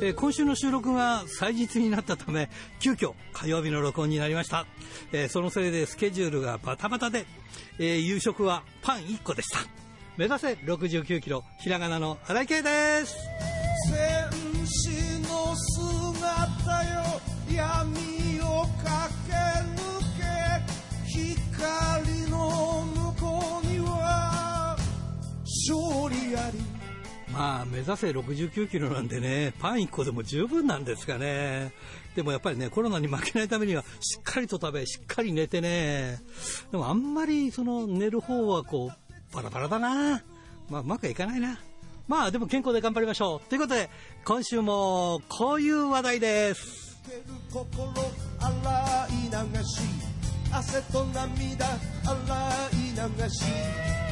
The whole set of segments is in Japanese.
えー今週の収録が祭日になったため急遽火曜日の録音になりました、えーそのせいでスケジュールがバタバタで、えー夕食はパン1個でした。目指せ69キロひらがなの荒井圭です。戦士の姿よ。まあ目指せ69キロなんでねパン1個でも十分なんですかね。でもやっぱりねコロナに負けないためにはしっかりと食べしっかり寝てね。でもあんまりその寝る方はこうバラバラだな。まあうまくいかないな。まあでも健康で頑張りましょう。ということで今週もこういう話題です。汗と涙洗い流し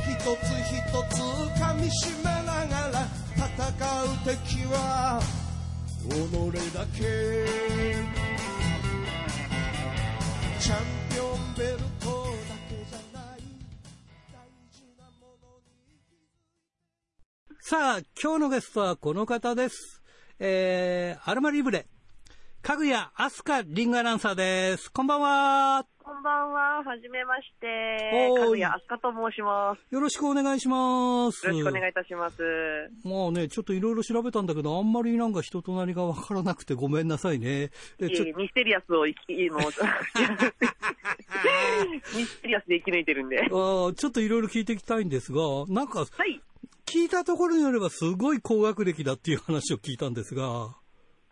一つ一つ噛みしめながら戦う敵は己だけチャンピオンベルトだけじゃない大事なものにさあ今日のゲストはこの方です。えー、アルマリブレ。かぐやあすかリングアナウンサーです。こんばんは。こんばんは。はじめまして。かぐやあすかと申します。よろしくお願いします。よろしくお願いいたします。まあね、ちょっといろいろ調べたんだけど、あんまりなんか人となりがわからなくてごめんなさいね。えちょミステリアスを生き、もう ミステリアスで生き抜いてるんで。あーちょっといろいろ聞いていきたいんですが、なんかはい。聞いたところによればすごい高学歴だっていう話を聞いたんですが、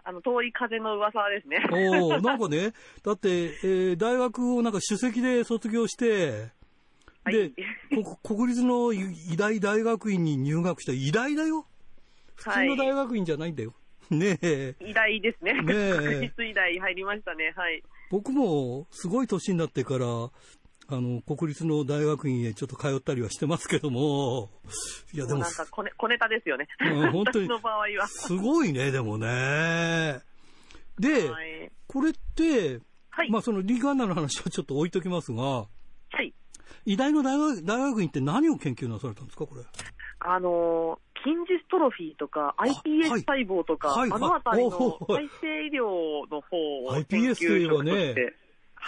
あの、遠い風の噂ですね。おーなんかね、だって、えー大学をなんか首席で卒業して、はいで、こ国立の医大大学院に入学した医大だよ。普通の大学院じゃないんだよ。ねえ。偉大ですね。ねえ確実偉大入りましたね。はい。僕もすごい年になってから、あの、国立の大学院へちょっと通ったりはしてますけども、いやでもなん、か小ネ、小ネタですよね。うん本当に私の場合は。すごいね、でもね。で、はい。これって、はい。まあそのリーグアンナの話はちょっと置いときますが、はい。医大の大学大学院って何を研究なされたんですか、これ？あのー、筋ジストロフィーとか、はい iPS 細胞とか、はいはいあのあたりの再生医療の方を iPS といえばね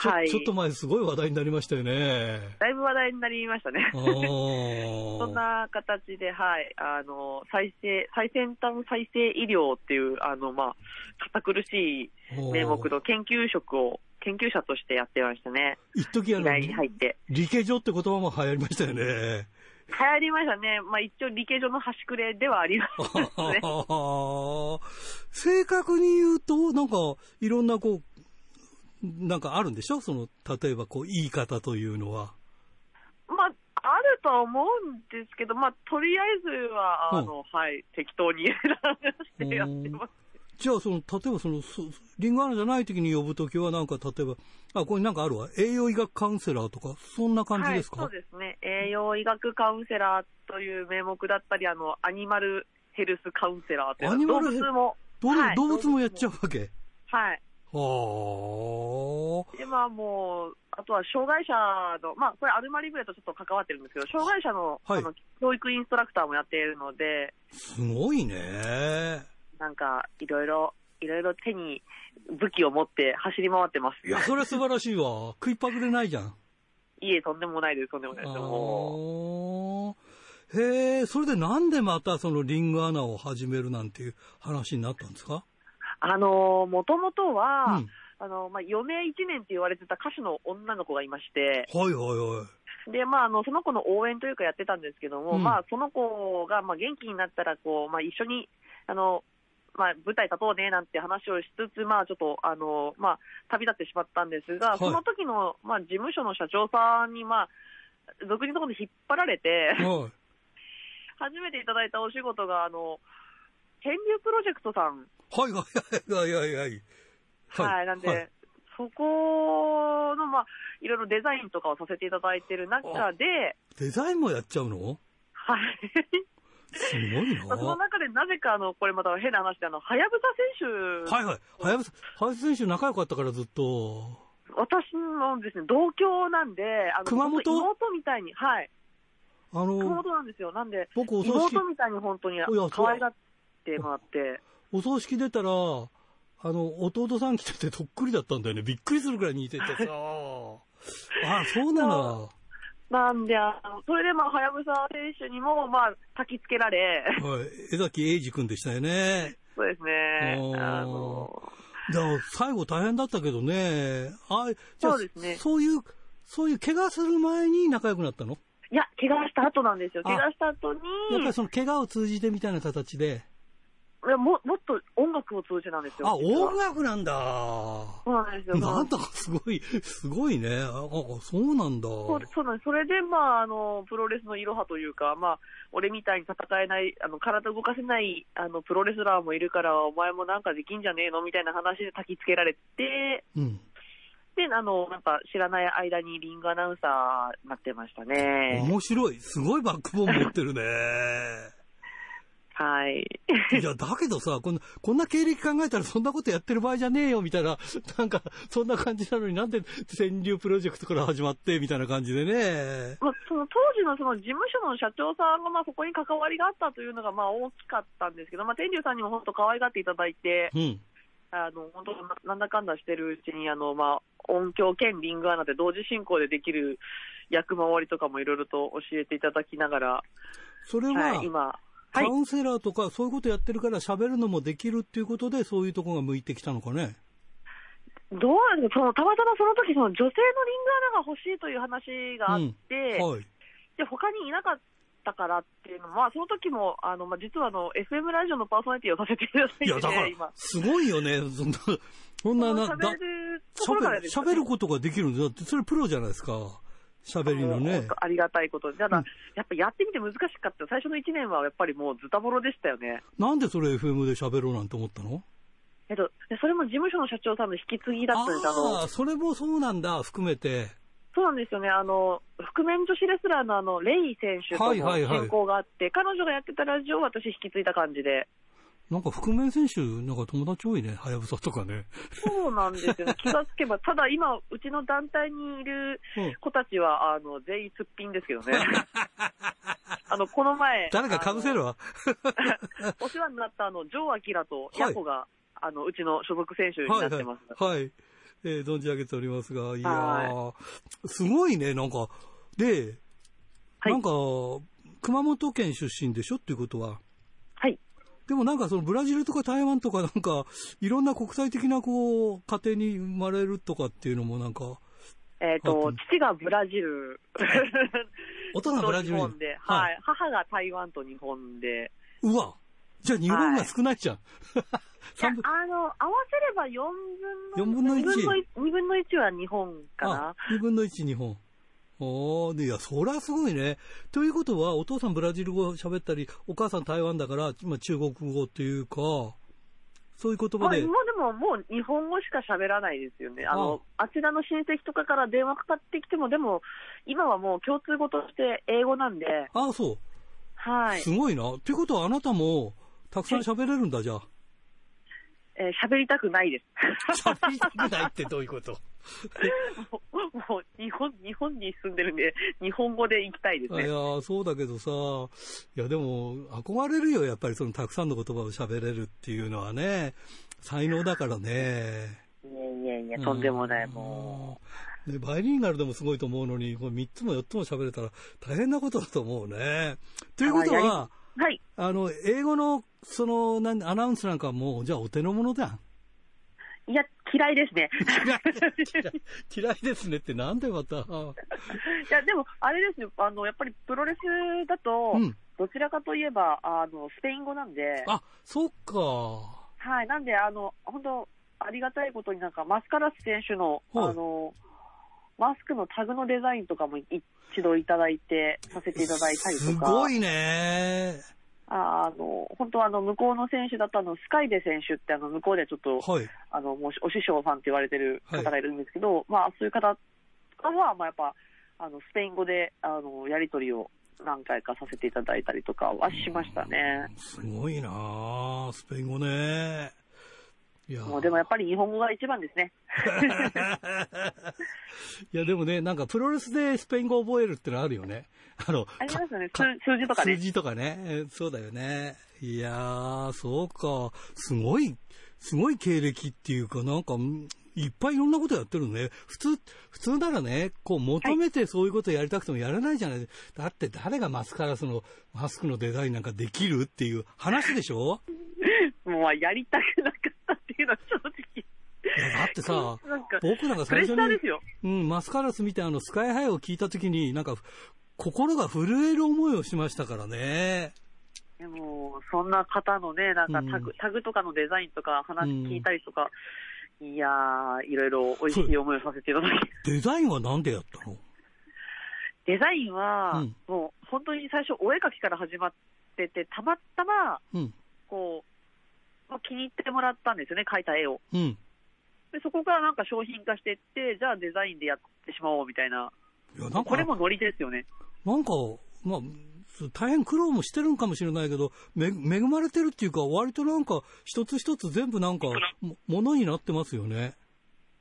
ちょ,、はい。ちょっと前すごい話題になりましたよね。だいぶ話題になりましたね そんな形で、はい、あの、再生、最先端再生医療っていう、あの、まあ、堅苦しい名目の研究職を、研究者としてやってましたね。一時あの、時代に入って。理系上って言葉も流行りましたよね。流行りましたね。まあ、一応理系上の端くれではありますね。正確に言うと、なんか、いろんなこう、なんかあるんでしょ？その、例えばこう、言い方というのは。まあ、あるとは思うんですけど、まあ、とりあえずは、あの、はい、適当に選ばせてやってます。じゃあ、その、例えばその、そリンゴアナじゃない時に呼ぶときは、なんか、例えば、あ、これなんかあるわ。栄養医学カウンセラーとか、そんな感じですか、はい、そうですね。栄養医学カウンセラーという名目だったり、あの、アニマルヘルスカウンセラーというアニマルヘ動物も。はい動物もやっちゃうわけ？はい。はで、まあもう、あとは障害者の、まあこれアルマリブレとちょっと関わってるんですけど、障害者の,、はいあの教育インストラクターもやっているので、あ、すごいね。なんかいろいろ、いろいろ手に武器を持って走り回ってます。いや、それ素晴らしいわ。食いっぱぐれないじゃん。いえ、とんでもないです、とんでもないです。もへえ、それでなんでまたそのリングアナを始めるなんていう話になったんですか？うあの、もともとは、うん。あの、まあ、余命1年って言われてた歌手の女の子がいまして、はいはいはい。で、まあ、あの、その子の応援というかやってたんですけども、うんまあ、その子が、まあ、元気になったら、こう、まあ、一緒に、あの、まあ、舞台立とうね、なんて話をしつつ、まあ、ちょっと、あの、まあ、旅立ってしまったんですが、はいその時の、まあ、事務所の社長さんに、まあ、独自のところに引っ張られて、はい。初めていただいたお仕事が、あの、天竜プロジェクトさん、はいはいはいはいはい。はい、なんで、はいそこの、まあ、いろいろデザインとかをさせていただいてる中で、デザインもやっちゃうの？はい。すごいな。ま あその中でなぜかあの、これまた変な話で、あの、はやぶさ選手、はいはい。はやぶさ、はやぶさ選手仲良かったからずっと。私のですね、同郷なんで、あの、熊本？妹みたいに、はい。あの、妹なんですよ。なんで、僕お葬式、妹みたいに本当にや可愛がってもらって、お葬式出たら、あの、弟さん来ててとっくりだったんだよね。びっくりするくらい似ててさ。あ、そうなの。なんで、あのそれでまあ、はやぶさ選手にも、まあ、焚きつけられ、はい。江崎英二君でしたよね。そうですねあの、だから最後大変だったけどね。あ、じゃあそうですねそういう、そういう怪我する前に仲良くなったの？いや、怪我した後なんですよ。あ怪我した後に、やっぱりその怪我を通じてみたいな形で。いやももっと音楽を通じてなんですよ。あ、音楽なんだ。そうなんですよ。なんだかすごい、すごいね。あ、あそうなんだ。そうそうなんです。それで、まあ、あの、プロレスのいろはというか、まあ、俺みたいに戦えない、あの、体動かせない、あの、プロレスラーもいるから、お前もなんかできんじゃねえの？みたいな話で焚きつけられて、うん。で、あの、なんか知らない間にリングアナウンサーになってましたね。面白い。すごいバックボーン持ってるね。はい。いや、だけどさ、こんな、こんな経歴考えたらそんなことやってる場合じゃねえよ、みたいな、なんか、そんな感じなのになんで川柳プロジェクトから始まって、みたいな感じでね。まあ、その当時のその事務所の社長さんがまあそこに関わりがあったというのがまあ大きかったんですけど、まあ、天竜さんにも本当可愛がっていただいて、うん。あの本当ななんだかんだしてるうちにあの、まあ、音響兼リングアナで同時進行でできる役回りとかもいろいろと教えていただきながら、それは、はい、今、はい、カウンセラーとかそういうことやってるから喋るのもできるっていうことで、そういうとこが向いてきたのかね？どうなんですかそのたまたまその時その女性のリングアナが欲しいという話があって、はい。で他にいなかったからっていうのは、その時もあのまあ実はあの FM ラジオのパーソナリティをさせていただいていや、だからて、今。、すごいよね。そんな、そんな、な、だ喋るところからですよ喋ることができるんだって、それプロじゃないですか。喋りのねありがたいことで。ただ、うんやっぱやってみて難しかった。最初の1年はやっぱりもうズタボロでしたよね。なんでそれ FM で喋ろうなんて思ったの？えっと、でそれも事務所の社長さんの引き継ぎだったんです。あのああ、それもそうなんだ、含めて。そうなんですよね。あの、覆面女子レスラーのあの、レイ選手とのはいはいはい親交があって、彼女がやってたラジオを私引き継いだ感じで。なんか覆面選手、なんか友達多いね、はやぶさとかね。そうなんですよね。気がつけば、ただ今、うちの団体にいるうん子たちは、あの、全員すっぴんですけどね。あの、この前、誰か被せるわ。お世話になったあの、ジョー・アキラとヤコが、あの、うちの所属選手にはいなってます。はい。はい。えー存じ上げておりますが、いやーは、すごいね、なんか。で、はいなんか、熊本県出身でしょっていうことは。はい。でもなんかそのブラジルとか台湾とかなんか、いろんな国際的なこう、家庭に生まれるとかっていうのもなんか、えっ、とはい、父がブラジル。大人はブラジル 日本で、ははい。い、母が台湾と日本で。うわ。じゃあ日本が少ないじゃん。い。や 三分。あの、合わせれば4分の4分の1 2分の 1, 分の1は日本かな。あ。、2分の1日本。おーで、いや、そりゃすごいね。ということは、お父さんブラジル語喋ったり、お母さん台湾だから、今中国語っていうか、そういう言葉まあ、で、今でももう日本語しか喋らないですよね。あの、あちらの親戚とかから電話かかってきても、でも、今はもう共通語として英語なんで、ああ、そう。はい。すごいな。ということは、あなたも、たくさん喋れるんだ、じゃあ。えー喋りたくないです。喋りたくないってどういうこと？もうもう日本、日本に住んでるんで、日本語で行きたいですいやそうだけどさ、いやでも、憧れるよ、やっぱりそのたくさんの言葉を喋れるっていうのはね、才能だからね。いやいやいや、とんでもない、もうん。ね、バイリンガルでもすごいと思うのに、これ3つも4つも喋れたら大変なことだと思うね。ということは、う。はい。あの、英語の、その、なんアナウンスなんかもう、じゃあお手の物だ。いや、嫌いですね。嫌いですねってなんでまた。いや、でも、あれですよ、あの、やっぱりプロレスだと、うん。どちらかといえば、あの、スペイン語なんで、あ、そっか。はい、なんで、あの、本当ありがたいことになんか、マスカラス選手の、はいあの、マスクのタグのデザインとかも一度いただいて、させていただいたりとか。すごいね。ああの、本当あの、向こうの選手だとあの、スカイデ選手ってあの、向こうでちょっと、はい。あの、もうお師匠さんって言われてる方がいるんですけど、まあ、そういう方は、まあ、やっぱ、あの、スペイン語で、あの、やりとりを何回かさせていただいたりとかはしましたね。すごいなあスペイン語ね。いやーもうでもやっぱり日本語が一番ですね。いや、でもね、なんかプロレスでスペイン語を覚えるってのあるよね。あの、ありますよね。か数数字とかね。数字とかね。えーそうだよね。いやー、そうか。すごい、すごい経歴っていうか、なんか、んいっぱいいろんなことやってるのね。普通、普通ならね、こう求めてそういうことやりたくてもやらないじゃない。だって誰がマスカラスの、マスクのデザインなんかできるっていう話でしょ？もうやりたくなかったいうのは正直。だってさ、なんか、僕なんか最初に。うん、マスカラス見てあのスカイハイを聞いたときに、なんか、心が震える思いをしましたからね。でも、そんな方のね、なんかタグ、うん。タグとかのデザインとか話聞いたりとか、いやー、いろいろ美味しい思いをさせていただき、デザインはなんでやったの？デザインは、うん。もう本当に最初お絵描きから始まってて、たまたま、うん、こう、まあ、気に入ってもらったんですよね、描いた絵を。うん。で、そこからなんか商品化していって、じゃあデザインでやってしまおうみたいな。いや、なんか、これもノリですよね。なんか、まあ、大変苦労もしてるんかもしれないけど、め恵まれてるっていうか、割となんか、一つ一つ全部なんか、もものになってますよね。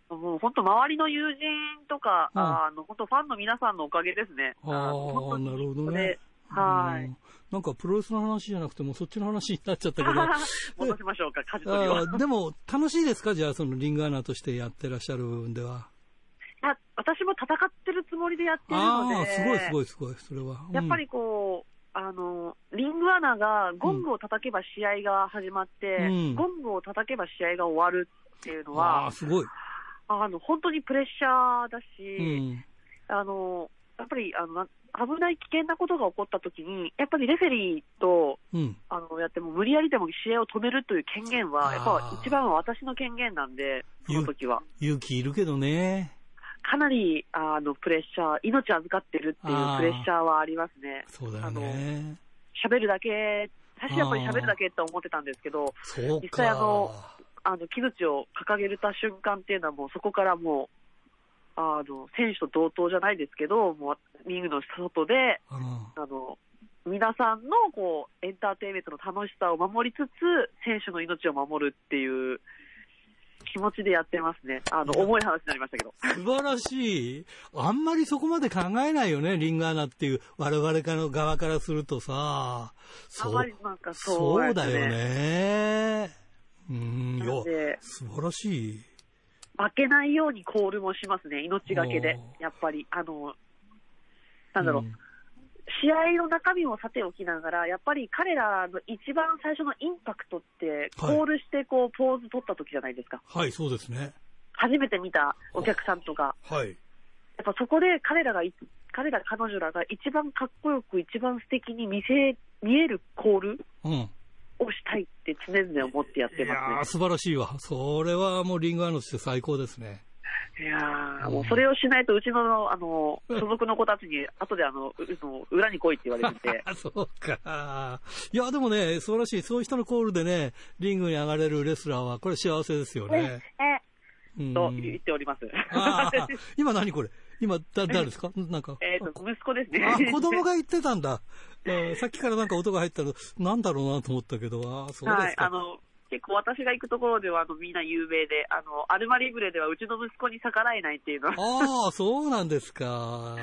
もう本当、周りの友人とか、うんあの本当、ファンの皆さんのおかげですね。ああ、になるほどね。はいうん。なんかプロレスの話じゃなくても、そっちの話になっちゃったけど。戻しましょうか、舵取りは。でも、楽しいですか？じゃあ、そのリングアナとしてやってらっしゃる部分では。いや私も戦ってるつもりでやってるので、ああ、すごいすごいすごい、それは。うんやっぱりこう、あの、リングアナがゴングを叩けば試合が始まって、うんゴングを叩けば試合が終わるっていうのああ、は、すごい。あの、本当にプレッシャーだうし、ん。あの、やっぱり、あの、な危ない危険なことが起こった時に、やっぱりレフェリーと、うん。あの、やっても無理やりでも試合を止めるという権限は、やっぱ一番は私の権限なんで、その時は。勇気いるけどね。かなり、あの、プレッシャー、命預かってるっていうプレッシャーはありますね。そうだよね。喋るだけ、最初やっぱり喋るだけって思ってたんですけど。実際あのあの、木槌を掲げた瞬間っていうのはもうそこからもう、あの、選手と同等じゃないですけど、もうリングの外で、あの皆さんのこう、エンターテインメントの楽しさを守りつつ、選手の命を守るっていう気持ちでやってますね。あの、重い話になりましたけど。素晴らしい。あんまりそこまで考えないよね、リングアナっていう、我々からの側からするとさ。あそまりなんかそうそうだよね。うん、いや、なんで、素晴らしい。負けないようにコールもしますね、命がけでやっぱり、あの、なんだろう、ん試合の中身をさておきながら、やっぱり彼らの一番最初のインパクトって、はいコールしてこう、ポーズ取った時じゃないですか。はい、そうですね。初めて見たお客さんとか、はい。やっぱそこで彼らがい、彼ら、彼女らが一番かっこよく、一番素敵に見せ、見えるコールうん。をしたいって常々思ってやっていやー、ます素晴らしいわ。それはもうリングアナとして最高ですね。ね。いやー、もうそれをしないと、うちの、あの、所属の子たちに、後であの、うの裏に来いって言われてて、あ、そうか。いや、でもね、素晴らしい。そういう人のコールでね、リングに上がれるレスラーは、これ幸せですよね。うんと言っております。今何これ？今、だ、誰ですか？なんか。えっと、息子ですね。あ、子供が言ってたんだ。えーさっきからなんか音が入ったら、なんだろうなと思ったけど、あーそうはい、ですか。あの、結構私が行くところでは、あの、みんな有名で、あの、アルマリブレではうちの息子に逆らえないっていうのは、ああ、そうなんですか。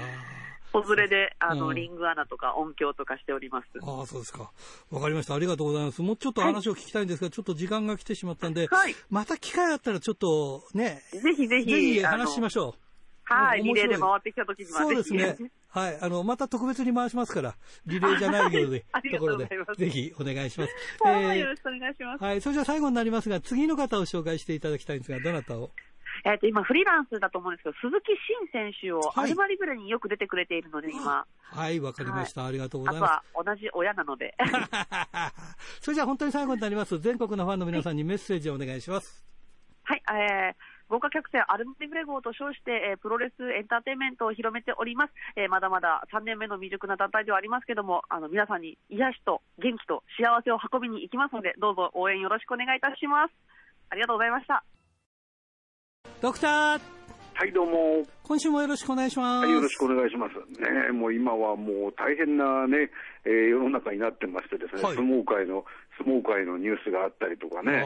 子連れで、あの、うんリングアナとか音響とかしております。ああ、そうですか。わかりました。ありがとうございます。もうちょっと話を聞きたいんですが、ちょっと時間が来てしまったんで、はい。また機会あったらちょっとね、ぜひぜひ、ぜひ話しましょう。はい、リレーで回ってきた時にはそう。ですね。はい。あの、また特別に回しますから、リレーじゃないようで ところでぜひお願いします。はい、えよろしくお願いします。ーはい。それじゃあ最後になりますが、次の方を紹介していただきたいんですが、どなたを？えっと、今、フリーランスだと思うんですけど、鈴木慎選手を、はいアルマリブレによく出てくれているので、今、はい、わかりました。ありがとうごあとざいます。は同じ親なので。それじゃあ本当に最後になります。全国のファンの皆さんにメッセージをお願いします。はい、えー、豪華客船アルマリブレ号と称して、えープロレスエンターテインメントを広めております。えーまだまだ3年目の未熟な団体ではありますけども、あの、皆さんに癒しと元気と幸せを運びに行きますので、どうぞ応援よろしくお願いいたします。ありがとうございました。ドクターはい、どうも。今週もよろしくお願いします。はい、よろしくお願いします。ね、もう今はもう大変なね、えー、世の中になってましてですね、はい、相撲界の、相撲界のニュースがあったりとかね、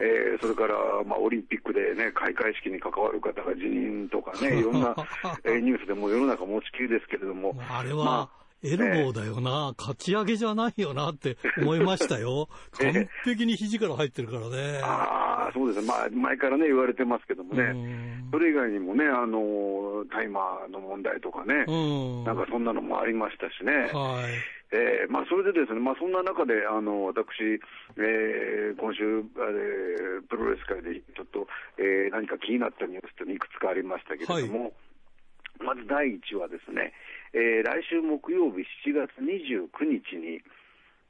えー、それから、まあ、オリンピックでね、開会式に関わる方が辞任とかね、いろんな、えー、ニュースでも世の中持ちきりですけれども。あれは、まあエルボーだよな、かち上げじゃないよなって思いましたよ。完璧に肘から入ってるからね。ああ、そうですね。まあ、前からね、言われてますけどもね。それ以外にもね、あの、大麻の問題とかね、なんかそんなのもありましたしね。はい。えー、まあ、それでですね、まあ、そんな中で、あの、私、えー、今週、えー、プロレス界でちょっと、えー、何か気になったニュースっていくつかありましたけれども、はい。まず第一はですね、えー、来週木曜日7月29日に、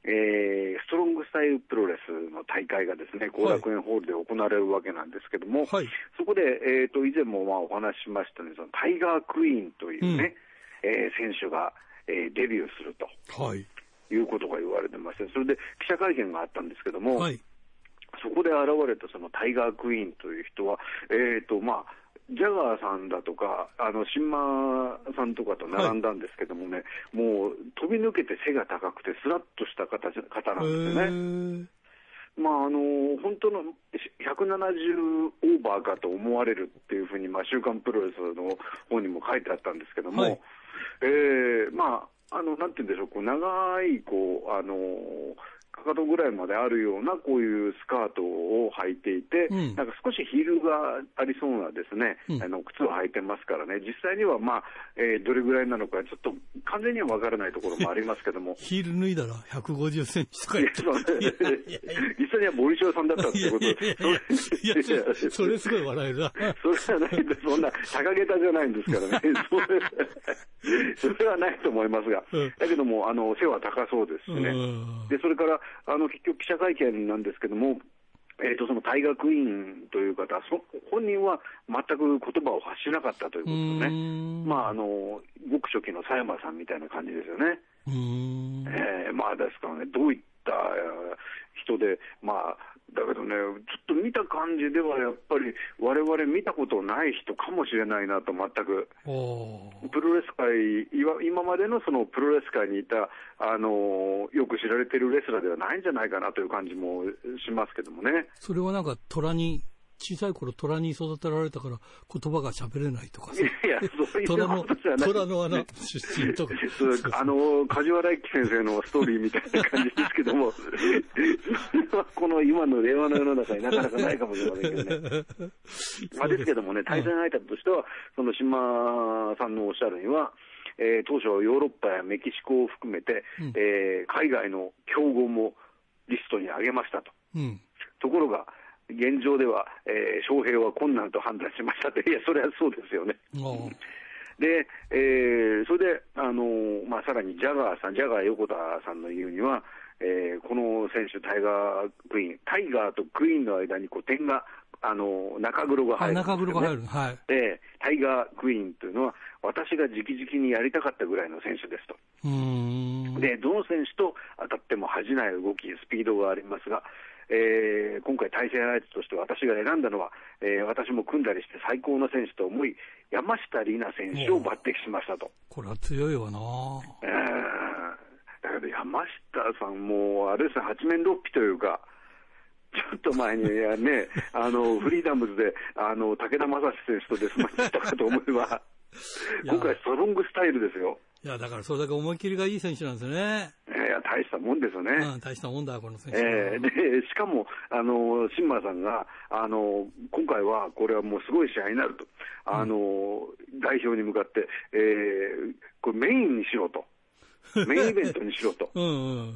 えー、ストロングスタイルプロレスの大会がですね、後楽園ホールで行われるわけなんですけども、はい、そこで、えーと、以前もまあお話ししましたね、そのタイガークイーンというね、うん、えー、選手が、えー、デビューすると、はい、いうことが言われてまして、それで記者会見があったんですけども、はい、そこで現れたそのタイガークイーンという人は、えーとまあ、ジャガーさんだとか、あの、新馬さんとかと並んだんですけどもね、はい、もう飛び抜けて背が高くて、スラッとした形方なんですよね。まあ、あの本当の170オーバーかと思われるっていうふうに、まあ、週刊プロレスの方にも書いてあったんですけども、はい、えー、まあ、あの、なんて言うんでしょう、こう長い、こう、あのかかとぐらいまであるようなこういうスカートを履いていて、うん、なんか少しヒールがありそうなですね、うん、あの靴を履いてますからね、実際にはまあ、えー、どれぐらいなのか、ちょっと完全にはわからないところもありますけども。ヒール脱いだら150センチとか言って 実際には森翔さんだったってことで。いやいやそれすごい笑えるな。それじゃないです。そんな高げたじゃないんですからね。それはないと思いますが。だけども、あの、背は高そうですしね。で、それから、あの結局、記者会見なんですけども、えーと、その大学院という方、そ本人は全く言葉を発しなかったということでね、まあ、あのごく初期の佐山さんみたいな感じですよね。えー、まあですからね、どういった人で、まあ、だけどね、ちょっと見た感じではやっぱり、われわれ見たことない人かもしれないなと、全く。プロレス界、今までのそのプロレス界にいた、あのよく知られてるレスラーではないんじゃないかなという感じもしますけどもね。それはなんか虎に小さい頃虎に育てられたから言葉が喋れないとかいや、そういう虎の、虎の穴出身とか。あの、梶原一騎先生のストーリーみたいな感じですけども、それはこの今の令和の世の中になかなかないかもしれませんけどね。まあですけどもね、対戦相手としては、その島さんのおっしゃるには、えー、当初ヨーロッパやメキシコを含めて、うん、えー、海外の強豪もリストに上げましたと。うん、ところが、現状では、えー、翔平は困難と判断しましたって、いや、それはそうですよね。で、えー、それで、あのー、まあ、さらにジャガーさん、ジャガー横田さんの言うには、えー、この選手、タイガークイーン、タイガーとクイーンの間にこう点が、あのー、中黒が入る、ね、中黒が入る、はい。で、タイガークイーンというのは、私が直々にやりたかったぐらいの選手ですと。で、どの選手と当たっても恥じない動き、スピードがありますが、えー、今回対戦相手として私が選んだのは、えー、私も組んだりして最高の選手と思い、山下里奈選手を抜擢しましたと。これは強いわなえー、だけど山下さんも、あれですね、八面六臂というか、ちょっと前にね、あの、フリーダムズで、あの、武田正史選手とデスマッチしたかと思えば、今回ストロングスタイルですよ。いや、だからそれだけ思い切りがいい選手なんですよね。いや、大したもんですよね。うん、大したもんだ、この選手。えー、で、しかも、あの、新馬さんが、あの、今回は、これはもうすごい試合になると。あの、うん、代表に向かって、えー、これメインにしろと。メインイベントにしろと。うんうん。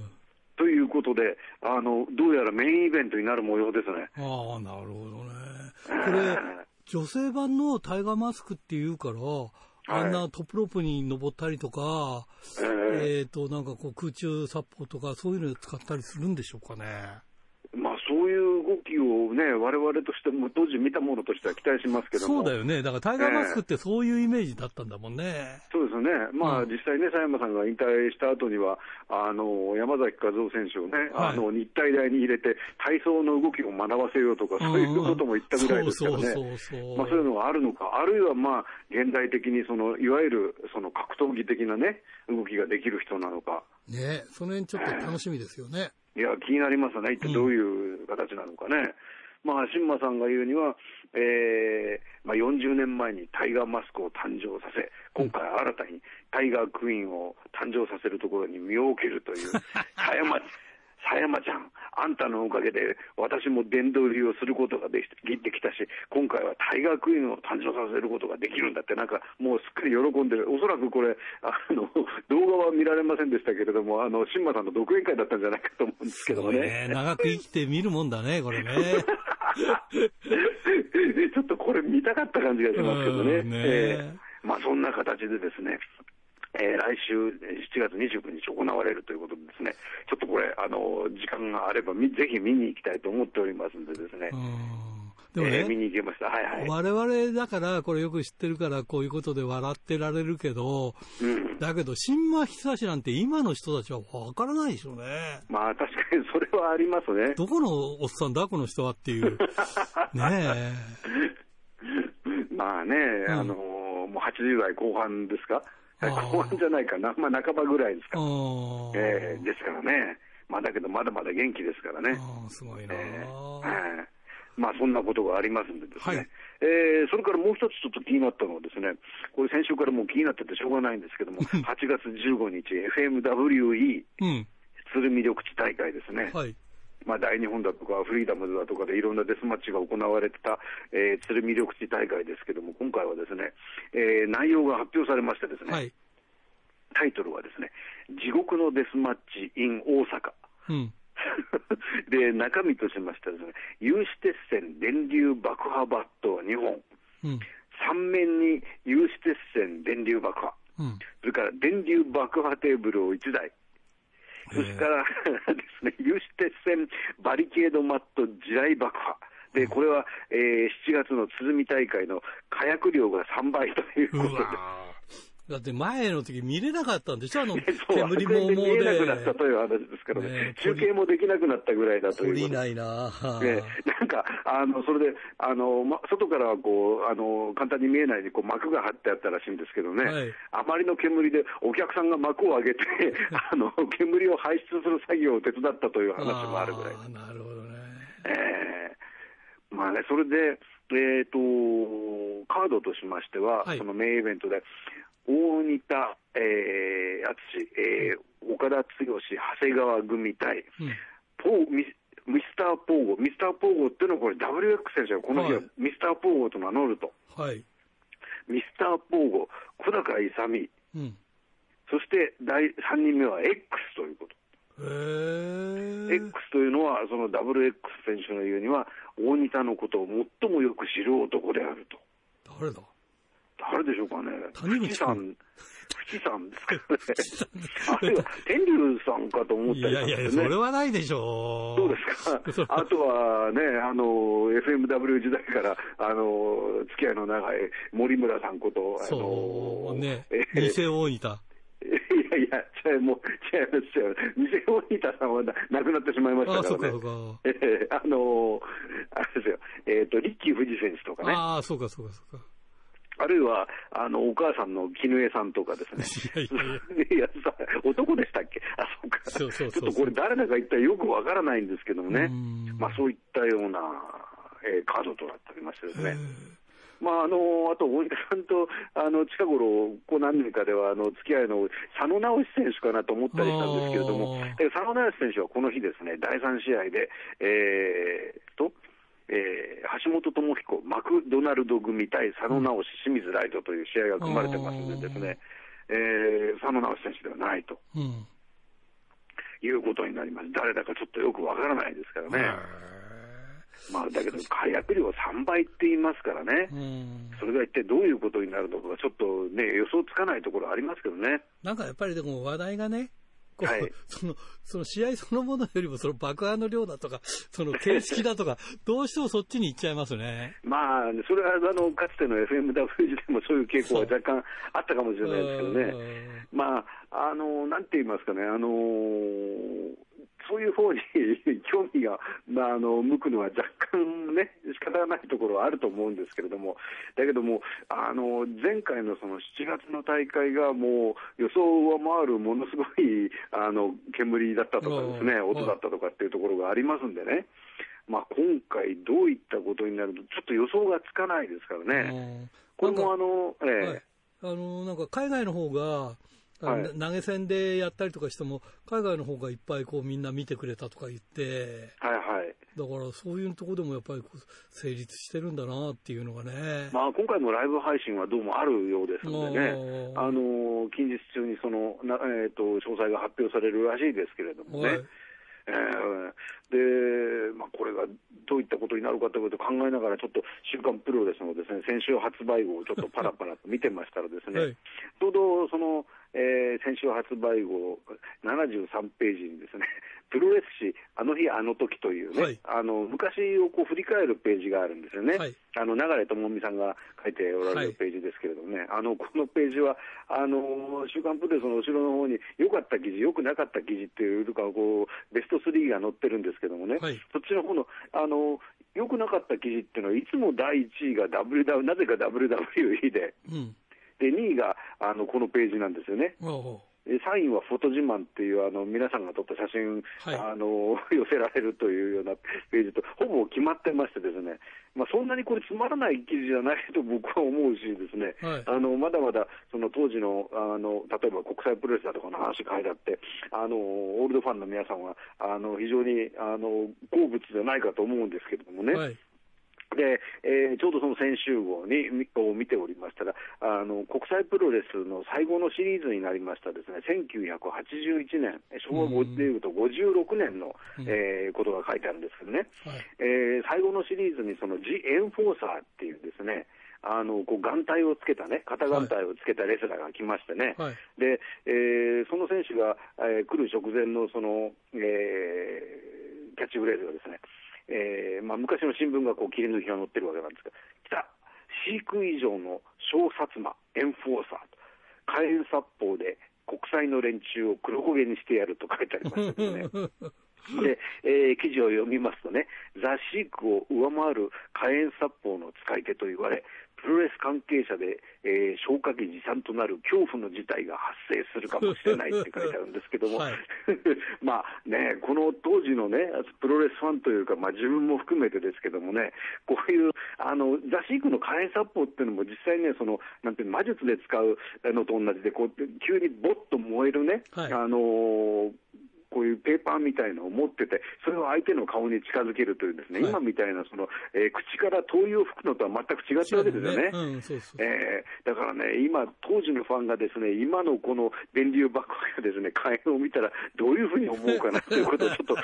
ということで、あの、どうやらメインイベントになる模様ですね。ああ、なるほどね。これ、女性版のタイガーマスクっていうから、あんなトップロープに登ったりとか、えっ、ー、と、なんかこう空中殺法とかそういうのを使ったりするんでしょうかね。ね、われわれとしても、当時見たものとしては期待しますけどそうだよね。だからタイガーマスクってそういうイメージだったんだもんね。えー、そうですよね。まあ、うん、実際ね、佐山さんが引退した後には、あの、山崎和夫選手をね、はい、あの、日体大に入れて、体操の動きを学ばせようとか、そういうことも言ったぐらいですからね。そういうのがあるのか、あるいはまあ、現代的にその、いわゆるその格闘技的なね、動きができる人なのか。ねその辺ちょっと楽しみですよね。いや、気になりますね。一体どういう形なのかね。うん、まあ、新馬さんが言うには、えー、まあ、40年前にタイガーマスクを誕生させ、今回新たにタイガークイーンを誕生させるところに身を置けるという、狭山、狭山ちゃん、あんたのおかげで私も殿堂入りをすることができてきたし、今回はタイガークイーンを誕生させることができるんだって、なんかもうすっかり喜んでる、おそらくこれ、あの動画は見られませんでしたけれども、あの新馬さんの独演会だったんじゃないかと思うんですけどもね。ね長く生きて見るもんだね、これね。ちょっとこれ見たかった感じがしますけどね。ねえー、まあそんな形でですね、えー、来週7月29日行われるということでですね、ちょっとこれ、あの、時間があれば、ぜひ見に行きたいと思っておりますんでですね。でもね、えー、見に行けました。はいはい。我々だから、これよく知ってるから、こういうことで笑ってられるけど、うん、だけど、新馬久志なんて今の人たちはわからないでしょうね。まあ確かにそれはありますね。どこのおっさんだ、この人はっていう。ねえ。まあね、うん、あの、もう80代後半ですか？後半じゃないかな、まあ、半ばぐらいですか、えー、ですからね、まあ、だけどまだまだ元気ですからね。すごいな、えーまあ、そんなことがありますんでですね、はい、えー、それからもう一つちょっと気になったのはですね、これ先週からもう気になっててしょうがないんですけども、8月15日、FMWE、うん、鶴見緑地大会ですね。はい。まあ、大日本だとかフリーダムズだとかでいろんなデスマッチが行われてた、えー、鶴見緑地大会ですけども、今回はですね、えー、内容が発表されましてですね、はい、タイトルはですね、地獄のデスマッチ in 大阪。うん で、中身としましてはですね、有刺鉄線電流爆破バット2本、うん、3面に有刺鉄線電流爆破、うん、それから電流爆破テーブルを1台、それから ですね、有刺鉄線バリケードマット地雷爆破。で、これは、えー、7月の鼓大会の火薬量が3倍ということで。だって前の時見れなかったんでしょ？あの、煙ももで。見えなくなったという話ですからね。ね中継もできなくなったぐらいだという。ないなね、なんか、あの、それで、あの、ま、外からはこう、あの、簡単に見えないようにこう幕が張ってあったらしいんですけどね。はい、あまりの煙でお客さんが幕を上げて、あの、煙を排出する作業を手伝ったという話もあるぐらい。なるほどね。ええー、まあね、それで、えっ、ー、と、カードとしましては、はい、そのメインイベントで、大仁田、えー、淳、えー、岡田剛、長谷川組対、うん、ポーミミスター・ポーゴ、ミスター・ポーゴっていうのは、これ、WX 選手がこの日はミスター・ポーゴと名乗ると、はい、ミスター・ポーゴ、小高勇、うん、そして第3人目は X ということ。X というのは、その WX 選手の言うには、大仁田のことを最もよく知る男であると。誰だ？誰でしょうかね。谷口さん。富士山ですかね。あるいは天竜さんかと思ったり、ね、いやいや、それはないでしょう。そうですか？あとはね、あの、FMW 時代から、あの、付き合いの長い森村さんこと、あの、ね、偽大分。いやいや、違う、もう、違います、違う。偽大分さんは亡くなってしまいましたからね。あ、そうか、そうか。えー、あのあれですよ、えっ、ー、と、リッキー富士選手とかね。ああ、そうか、そうか、そうか。あるいは、あの、お母さんの絹江さんとかですね。いやさ、男でしたっけ？あ、そうか。そうそうちょっとこれ誰だか一体よくわからないんですけどもね。まあそういったような、えー、カードとなっておりましてですね。まあ、あの、あと、大分さんと、あの、近頃、ここ何年かでは、あの、付き合いの佐野直選手かなと思ったりしたんですけれども、佐野直選手はこの日ですね、第3試合で、えー、と、えー、橋本智彦、マクドナルド組対佐野直し、清水ライトという試合が組まれてますのでですね、えー、佐野直し選手ではないと、うん、いうことになります。誰だかちょっとよくわからないですからね。まあ、だけど、火薬量3倍って言いますからね、それが一体どういうことになるのか、ちょっとね、予想つかないところありますけどね。なんかやっぱりでも話題がね、はい、その、その試合そのものよりもその爆破の量だとか、その形式だとか、どうしてもそっちに行っちゃいますね。まあ、それはあの、かつての FMW 時代もそういう傾向は若干あったかもしれないですけどね。まあ、あの、なんて言いますかね、あのー、そういう方に興味が、まあ、あの向くのは若干ね、仕方がないところはあると思うんですけれども、だけども、あの前回のその7月の大会がもう予想を上回るものすごいあの煙だったとかですね、音だったとかっていうところがありますんでね。まあ、今回、どういったことになると、ちょっと予想がつかないですからね、これもあの、ええ、はい、あのなんか海外の方が、はい、投げ銭でやったりとかしても、海外の方がいっぱいこうみんな見てくれたとか言って、はいはい、だからそういうところでもやっぱり成立してるんだなっていうのがね、まあ、今回のライブ配信はどうもあるようですのでね、あの近日中にそのな、えーと、詳細が発表されるらしいですけれどもね。はい。えー、で、まあ、これがどういったことになるかということを考えながら、ちょっと週刊プロレスのですね先週発売号をちょっとパラパラと見てましたらですね、はい、ちょうどその、えー、先週発売後、73ページにですね、プロレス誌、あの日あの時というね、はい、あの昔をこう振り返るページがあるんですよね、はい、あの流智美さんが書いておられるページですけれどもね、はい、あのこのページは、あの週刊プロレスの後ろの方に、良かった記事、良くなかった記事っていうかこう、ベスト3が載ってるんですけどもね、そっちの方の、あの良くなかった記事っていうのは、いつも第1位が WW、なぜか WWE で。うんで2位があのこのページなんですよね。3位はフォト自慢っていうあの皆さんが撮った写真、はい、あの 寄せられるというようなページとほぼ決まってましてですね、まあ、そんなにこれつまらない記事じゃないと僕は思うしですね、はい、あのまだまだその当時のあの例えば国際プロレスだとかの話書いてあってあのオールドファンの皆さんはあの非常にあの好物じゃないかと思うんですけれどもね。はいで、えー、ちょうどその先週号にを見ておりましたらあの、国際プロレスの最後のシリーズになりましたですね、1981年、昭和でいうと56年の、うん、えー、ことが書いてあるんですけどね、はい、えー、最後のシリーズにその The Enforcer っていうですね、あのこう眼帯をつけたね、肩眼帯をつけたレスラーが来ましてね、はい、でえー、その選手が、えー、来る直前のその、えー、キャッチフレーズがですね、えーまあ、昔の新聞がこう切り抜きが載ってるわけなんですが、来た、飼育以上の小薩摩エンフォーサーと、火炎殺法で国際の連中を黒焦げにしてやると書いてありましたけどね。で、えー、記事を読みますとね、ザ・シークを上回る火炎殺法の使い手と言われ、プロレス関係者で、えー、消火器持参となる恐怖の事態が発生するかもしれないって書いてあるんですけども、はい、まあね、この当時のね、プロレスファンというか、まあ、自分も含めてですけどもね、こういうあのザ・シークの火炎殺法っていうのも、実際ね、そのなんていう魔術で使うのと同じで、こう急にぼっと燃えるね、はい、あのーこういうペーパーみたいのを持ってて、それを相手の顔に近づけるというですね、はい、今みたいなその、えー、口から灯油を吹くのとは全く違ったわけですよね。えだからね、今、当時のファンがですね、今のこの電流爆破がですね、火炎を見たら、どういうふうに思うかなということを ちょっと考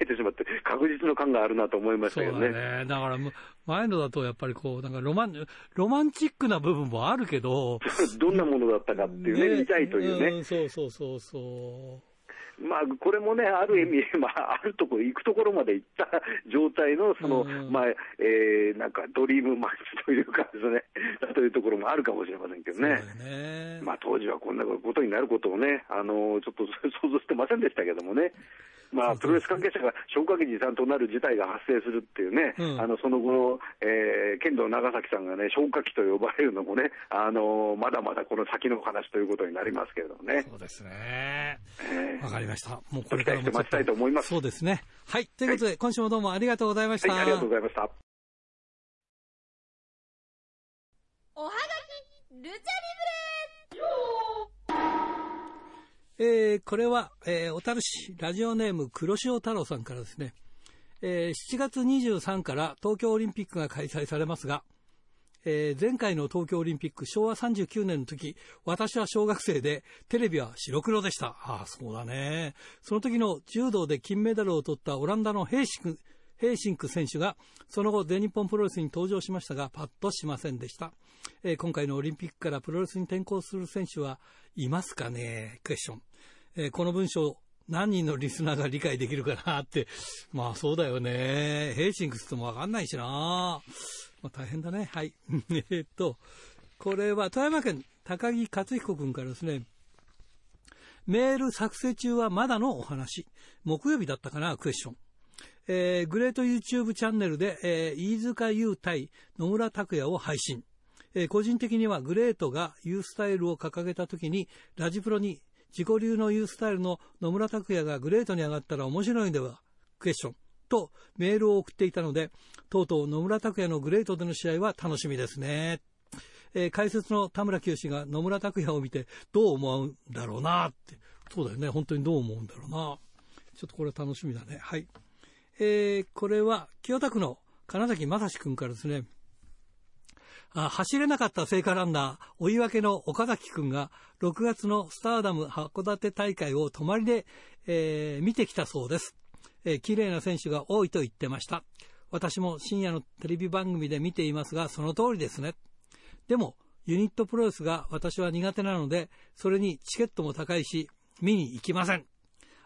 えてしまって、確実の感があるなと思いましたけどね。だねだから、前のだとやっぱりこう、なんかロマン、ロマンチックな部分もあるけど、どんなものだったかっていうね、ね見たいというね。うん、そうそうそうそう。まあ、これもね、ある意味、まあ、あるところ、行くところまで行った 状態の、その、まあ、えー、なんかドリームマッチというかですね、というところもあるかもしれませんけどね。ねまあ、当時はこんなことになることをね、あの、ちょっと想像してませんでしたけどもね。まあ、プロレス関係者が消火器持参となる事態が発生するっていうね、うん、あのその後の、えー、剣道長崎さんがね、消火器と呼ばれるのもね、あのまだまだこの先の話ということになりますけれどもね。そうですね。わ、えー、かりました。もうこれからも待ちたいと思います。そうですね。はい。ということで、はい、今週もどうもありがとうございました。はい、ありがとうございました。おはがき、ルチャリブレえー、これは、えー、小樽市ラジオネーム黒潮太郎さんからですね、えー、7月23から東京オリンピックが開催されますが、えー、前回の東京オリンピック昭和39年の時私は小学生でテレビは白黒でした。ああそうだね。その時の柔道で金メダルを取ったオランダのヘイシクヘーシンク選手がその後全日本プロレスに登場しましたがパッとしませんでした、えー、今回のオリンピックからプロレスに転向する選手はいますかね？クエスチョン。え、この文章、何人のリスナーが理解できるかなって。まあそうだよね。ヘーシンクっつってもわかんないしな。まあ大変だね。はい。えっと、これは富山県高木克彦君からですね、メール作成中はまだのお話。木曜日だったかな、クエスチョン。えー、グレート YouTube チャンネルで、えー、飯塚優対野村拓也を配信。えー、個人的にはグレートがユースタイルを掲げた時に、ラジプロに自己流のユースタイルの野村拓也がグレートに上がったら面白いんではクエスチョン。とメールを送っていたので、とうとう野村拓也のグレートでの試合は楽しみですね。えー、解説の田村清が野村拓也を見てどう思うんだろうなって。そうだよね。本当にどう思うんだろうな。ちょっとこれは楽しみだね。はい。えー、これは清田区の金崎正史君からですね。走れなかった聖火ランナー、追い分けの岡崎君が6月のスターダム函館大会を泊まりで、えー、見てきたそうです。えー、綺麗な選手が多いと言ってました。私も深夜のテレビ番組で見ていますが、その通りですね。でも、ユニットプロレスが私は苦手なので、それにチケットも高いし、見に行きません。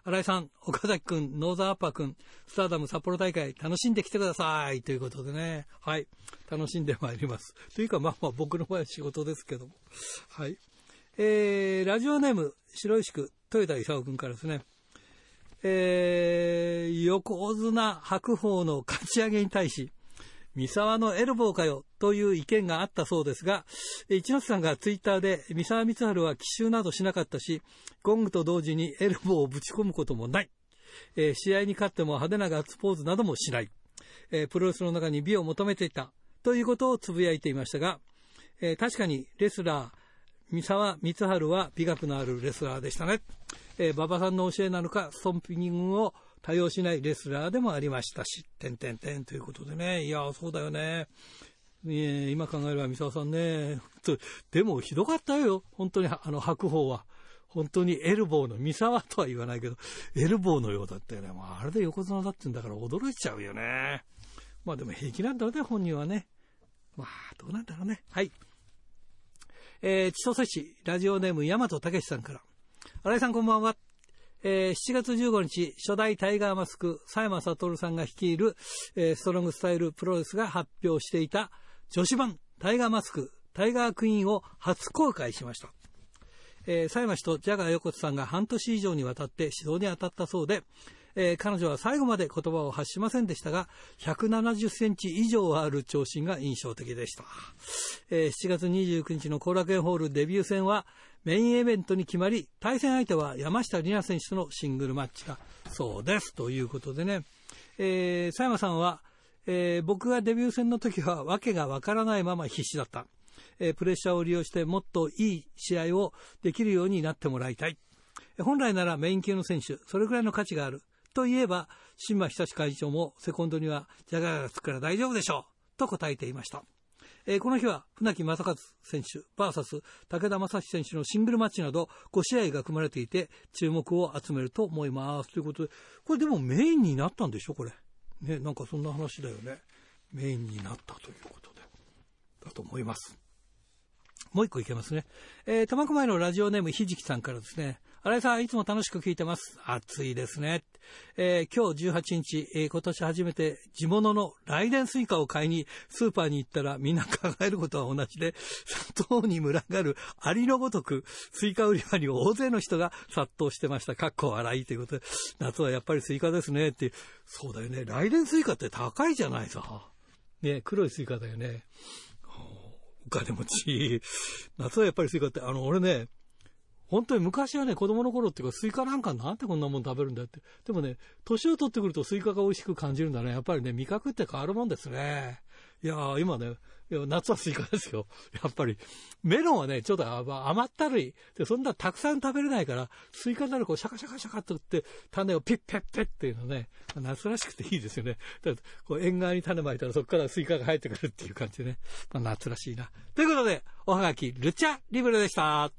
新井さん、岡崎くん、ノーザーアッパーくん、スターダム札幌大会楽しんできてください。ということでね。はい。楽しんでまいります。というか、まあまあ僕の場合は仕事ですけども。はい。えー、ラジオネーム、白石区、豊田勲君からですね。えー、横綱白鵬の勝ち上げに対し、三沢のエルボーかよという意見があったそうですが、一ノ瀬さんがツイッターで三沢光晴は奇襲などしなかったし、ゴングと同時にエルボーをぶち込むこともない。えー、試合に勝っても派手なガッツポーズなどもしない。えー、プロレスの中に美を求めていたということをつぶやいていましたが、えー、確かにレスラー、三沢光晴は美学のあるレスラーでしたね。えー、馬場さんの教えなのか、ストンピングを多用しないレスラーでもありましたし、てんてんてんということでね、いや、そうだよね。今考えれば三沢さんね、でもひどかったよ、本当にあの白鵬は。本当にエルボーの、三沢とは言わないけど、エルボーのようだったよね。まあ、あれで横綱だってんだから驚いちゃうよね。まあでも平気なんだろうね、本人はね。まあ、どうなんだろうね。はい。えー、千歳市、ラジオネーム、大和武さんから。新井さんこんばんは。えー、7月15日、初代タイガーマスク、佐山悟さんが率いる、えー、ストロングスタイルプロレスが発表していた女子版タイガーマスク、タイガークイーンを初公開しました。えー、佐山氏とジャガー横津さんが半年以上にわたって指導に当たったそうで、えー、彼女は最後まで言葉を発しませんでしたが、170センチ以上ある長身が印象的でした。えー、7月29日の後楽園ホールデビュー戦は、メインイベントに決まり、対戦相手は山下里奈選手とのシングルマッチだそうです。ということでね、えー、佐山さんは、えー、僕がデビュー戦の時は訳がわからないまま必死だった。えー、プレッシャーを利用してもっといい試合をできるようになってもらいたい。本来ならメイン級の選手、それくらいの価値がある。といえば、新馬久志会長もセコンドにはジャガーがつくから大丈夫でしょう。と答えていました。えー、この日は船木誠勝選手 VS 竹田誠志選手のシングルマッチなど5試合が組まれていて注目を集めると思います。ということで、これでもメインになったんでしょ？これ。ね、なんかそんな話だよね。メインになったということで。だと思います。もう一個いけますね。えー、苫小牧のラジオネームひじきさんからですね。新井さん、いつも楽しく聞いてます。暑いですね。えー、今日18日、えー、今年初めて地物の雷電スイカを買いにスーパーに行ったらみんな考えることは同じで、砂糖に群がるアリのごとくスイカ売り場に大勢の人が殺到してました。かっこ笑いということで、夏はやっぱりスイカですねって。そうだよね。雷電スイカって高いじゃないさ。ね、黒いスイカだよね。金持ち。夏はやっぱりスイカって、あの、俺ね、本当に昔はね、子供の頃っていうか、スイカなんかなんてこんなもん食べるんだって。でもね、年を取ってくるとスイカが美味しく感じるんだね。やっぱりね、味覚って変わるもんですね。いやー、今ね、いや夏はスイカですよ。やっぱり。メロンはね、ちょっと甘ったるい。で、そんなたくさん食べれないから、スイカになるこう、シャカシャカシャカっと打って、種をピッペッペッっていうのね、夏らしくていいですよね。だこう、縁側に種まいたらそこからスイカが生えてくるっていう感じでね。まあ、夏らしいな。ということで、おはがき、ルチャリブレでした。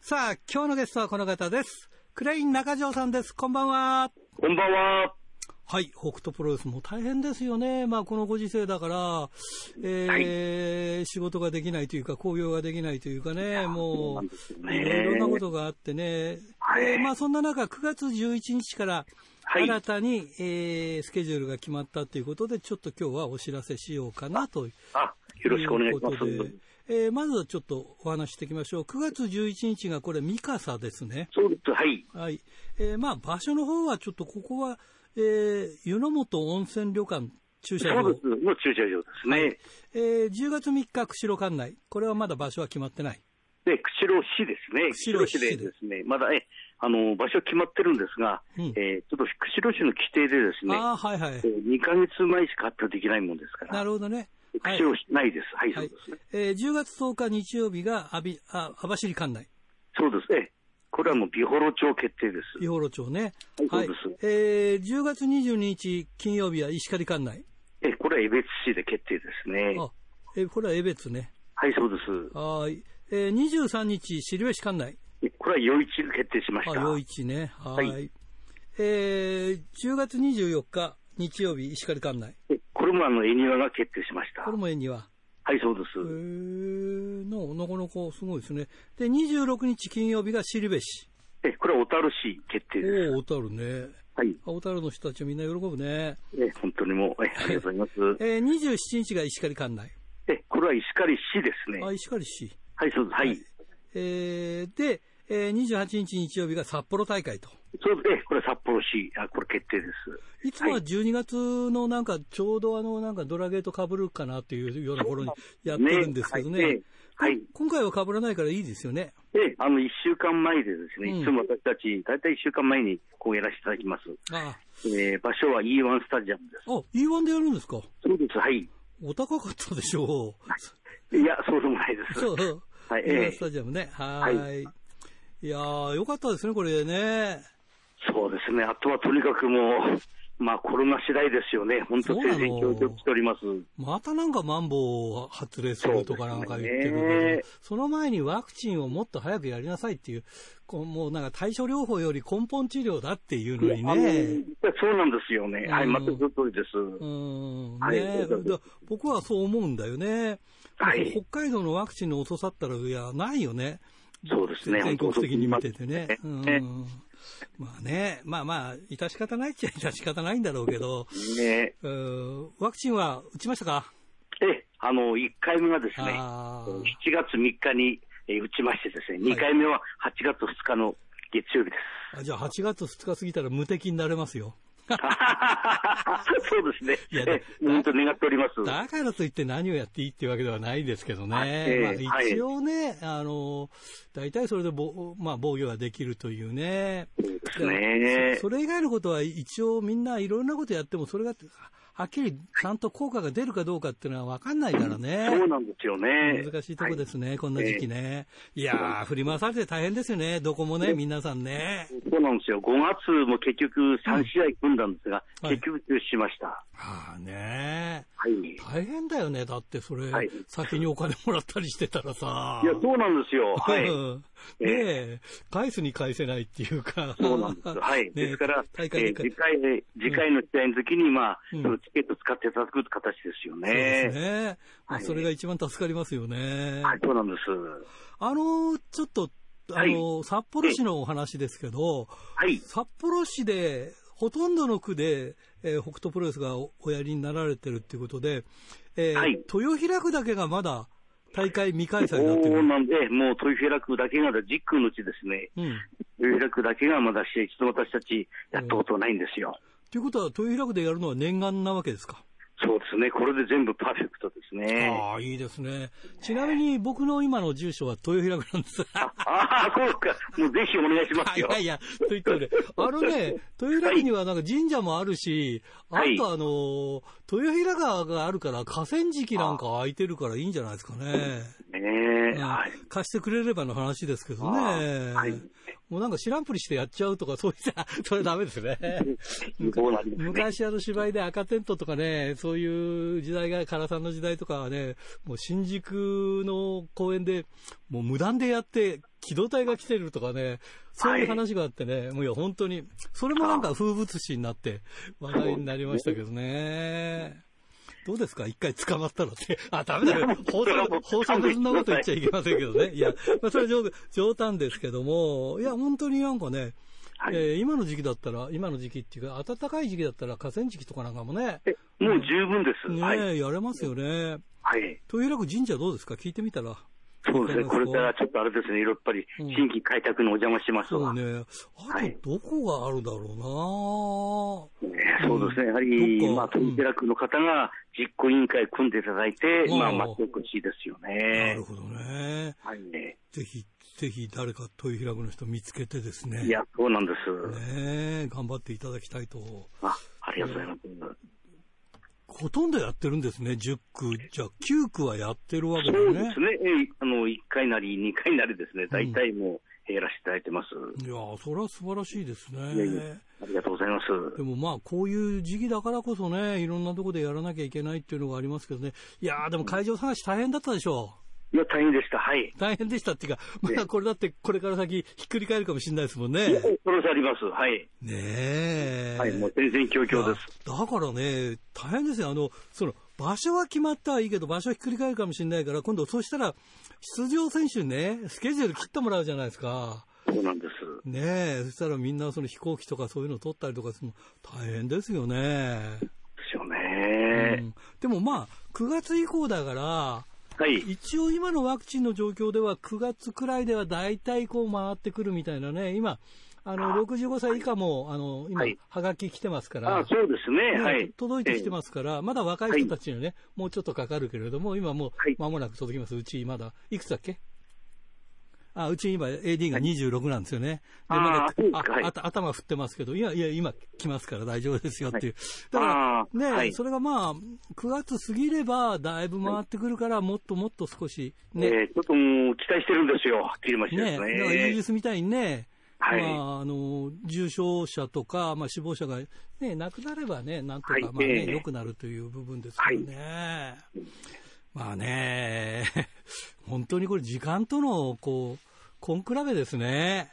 さあ、今日のゲストはこの方です。クレイン中条さんです。こんばんは。こんばんは。はい、北斗プロレスも大変ですよね。まあ、このご時世だから、えー、はい、仕事ができないというか、興行ができないというかね、もう、ね、いろんなことがあってね。はい、えー、まあ、そんな中、9月11日から、新たに、はい、えー、スケジュールが決まったということで、ちょっと今日はお知らせしようかなというあよろしくお願いします。えー、まずはちょっとお話していきましょう。9月11日がこれ、三笠ですね。そうです、はい。はい。えー、まあ、場所の方はちょっとここは、えー、湯の本温泉旅館駐車場。の駐車場ですね。はい、えー、10月3日、釧路管内。これはまだ場所は決まってない。で、釧路市ですね。釧路市でですね、まだ、え、あの、場所決まってるんですが、うん、えー、ちょっと釧路市の規定でですね、あはいはい。えー、2ヶ月前しか発表できないもんですから。なるほどね。釧路市ないです。はい、はい、そうですね。えー、10月10日日曜日が網走管内。そうですね。これはもう美幌町決定です。美幌町ね。はい、そうです。えー、10月22日金曜日は石狩管内？え、これは江別市で決定ですね。あ、え、これは江別ね。はい、そうです。はい。えー、23日汁飯管内？これは余市が決定しました。余市ね。はい。はい、えー、10月24日日曜日石狩管内。これもあの、恵庭が決定しました。これも恵庭。はい、そうです。へー、なかなかすごいですね。で、26日金曜日が尻部市。え、これは小樽市決定です。お小樽ね。はい。小樽の人たちみんな喜ぶね。え、本当にもう、え、ありがとうございます。えー、27日が石狩管内。え、これは石狩市ですね。あ、石狩市。はい、そうです。はい。はい、えー、で、えー、28日日曜日が札幌大会と。そうですね、これ札幌市、あこれ決定です。いつもは12月のなんか、ちょうどあの、なんかドラゲートかぶるかなっていうような頃にやってるんですけどね。ねはい、今回はかぶらないからいいですよね。ええ、あの、1週間前でですね、いつも私たち、大体1週間前にこうやらせていただきます。ああえー、場所は E1 スタジアムです。あ、E1 でやるんですか？そうです、はい。お高かったでしょう。いや、そうでもないです。そう。はい、E1 スタジアムね。はい。はい、いやー、よかったですね、これね。そうですね。あとはとにかくもう、まあコロナ次第ですよね。本当、全然協力しております。またなんかマンボウ発令するとかなんか言ってるけど、そ,、ね、その前にワクチンをもっと早くやりなさいっていう、こうもうなんか対処療法より根本治療だっていうのにね。そうなんですよね。はい、全くその通りです。うん。はい、ね、僕はそう思うんだよね。はい。北海道のワクチンの遅さったら、いや、ないよね。そうですね。全国的に見ててね。うん。まあね、まあまあ、致し方ないっちゃ致し方ないんだろうけど、ね、ワクチンは打ちましたか？えあの、1回目はですね、7月3日に打ちましてですね、2回目は8月2日の月曜日です。じゃあ8月2日過ぎたら無敵になれますよ。そうですね。いや、本当願っております。だからといって何をやっていいっていうわけではないですけどね。えー、まあ、一応ね、はい、あの、大体それでぼ、まあ、防御ができるというね。そうですね。それ以外のことは一応みんないろんなことやっても、それが、はっきりちゃんと効果が出るかどうかっていうのは分かんないからね。そうなんですよね。難しいとこですね、はい、こんな時期ね。いやー、振り回されて大変ですよね、どこもね、皆さんね。そうなんですよ。5月も結局3試合組んだんですが、うん、結局中止しました。はあねはい。大変だよね、だってそれ、はい、先にお金もらったりしてたらさ。いや、そうなんですよ。はい。ねえ、返すに返せないっていうか。そうなんです。はい。ですから、えー、次回、次回の試合の時に、まあ、うん、そのチケット使っていただく形ですよね。そうですね。まあ、それが一番助かりますよね。はい、そうなんです。あの、ちょっと、あの、はい、札幌市のお話ですけど、はい。札幌市で、ほとんどの区で、えー、北斗プロレスがおやりになられてるっていうことで、えー、はい、豊平区だけがまだ、大会未開催になってる。なんで、もう豊平区だけが、実区のうちですね、うん、豊平区だけがまだ試合、一度私たちやったことないんですよ。ということは、豊平区でやるのは念願なわけですか？そうですね。これで全部パーフェクトですね。ああ、いいですね。ちなみに僕の今の住所は豊平区なんです。ああ、そうか。もうぜひお願いしますよ。いやいや、と言って俺、あのね、豊平区にはなんか神社もあるし、はい、あとあの、豊平川があるから河川敷なんか空いてるからいいんじゃないですかね。ねえ、はい、貸してくれればの話ですけどね。はい。もうなんか知らんぷりしてやっちゃうとか、そういった、それダメ ですね。昔あの芝居で赤テントとかね、そういう時代が、唐さんの時代とかはね、もう新宿の公園で、もう無断でやって、機動隊が来てるとかね、そういう話があってね、はい、もういや、本当に、それもなんか風物詩になって話題になりましたけどね。どうですか？一回捕まったのって。あ、ダメだよ。放送、放送でそんなこと言っちゃいけませんけどね。いや、まあ、それは冗談ですけども、いや、本当になんかね、はい、えー、今の時期だったら、今の時期っていうか、暖かい時期だったら河川敷とかなんかもね。もう十分です。ね、はい、やれますよね。はい。豊平区神社どうですか？聞いてみたら。そうですね、これからちょっとあれですね、やっぱり新規開拓のお邪魔しますわ。そうね。あと、どこがあるだろうな、ね、そうですね、やはり、まあ、豊平区の方が実行委員会組んでいただいて、まあ、待ってほしいですよね。なるほどね。はい。ぜひ、ぜひ誰か豊平区の人見つけてですね。いや、そうなんです。ね頑張っていただきたいと。あ、ありがとうございます。ほとんどやってるんですね、10区。じゃあ、9区はやってるわけですね。そうですね。あの、1回なり、2回なりですね、大体もう、やらせていただいてます。いやそれは素晴らしいですね。いやいやありがとうございます。でもまあ、こういう時期だからこそね、いろんなところでやらなきゃいけないっていうのがありますけどね。いやでも会場探し大変だったでしょう。いや、大変でした。はい。大変でしたっていうか、まだこれだってこれから先ひっくり返るかもしれないですもんね。そのあります。はい。ねえ。はい、もう全然況々です。だからね、大変ですよ。あの、その、場所は決まったはいいけど、場所ひっくり返るかもしれないから、今度、そしたら、出場選手にね、スケジュール切ってもらうじゃないですか。そうなんです。ねえ、そしたらみんなその飛行機とかそういうのを取ったりとかするの大変ですよね。ですよね、うん、でもまあ、9月以降だから、はい、一応今のワクチンの状況では9月くらいでは大体こう回ってくるみたいなね、今、あの、65歳以下も、あの、今、はがき来てますから。あそうですね。はい。届いてきてますから、まだ若い人たちにはね、もうちょっとかかるけれども、今もう、間もなく届きます。うちまだ、いくつだっけ？あ、うち今 AD が26なんですよね。で、まだ、あ、あ頭振ってますけど、いや、いや、今来ますから大丈夫ですよっていう。だから、ね、それがまあ、9月過ぎれば、だいぶ回ってくるから、もっともっと少し、ね。えちょっともう期待してるんですよ、切りましたね。ね、だからイギリスみたいにね、はい、まあ、あの、重症者とか、まあ、死亡者がね、なくなればね、なんとか、まあね、良、くなるという部分ですけどね。まあね、本当にこれ時間との、こう、根比べですね。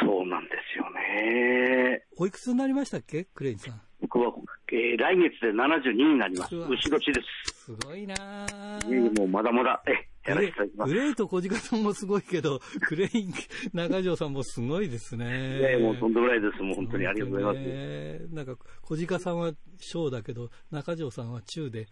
そうなんですよね。おいくつになりましたっけ？クレインさん。僕は、えー、来月で72になります。牛年です。すごいなぁ。もうまだまだ、え、やらせていただきます。グレイと小鹿さんもすごいけど、クレイン、中条さんもすごいですね。いやもうとんでもないです。もう本当にありがとうございます。ね、なんか、小鹿さんは小だけど、中条さんは中で、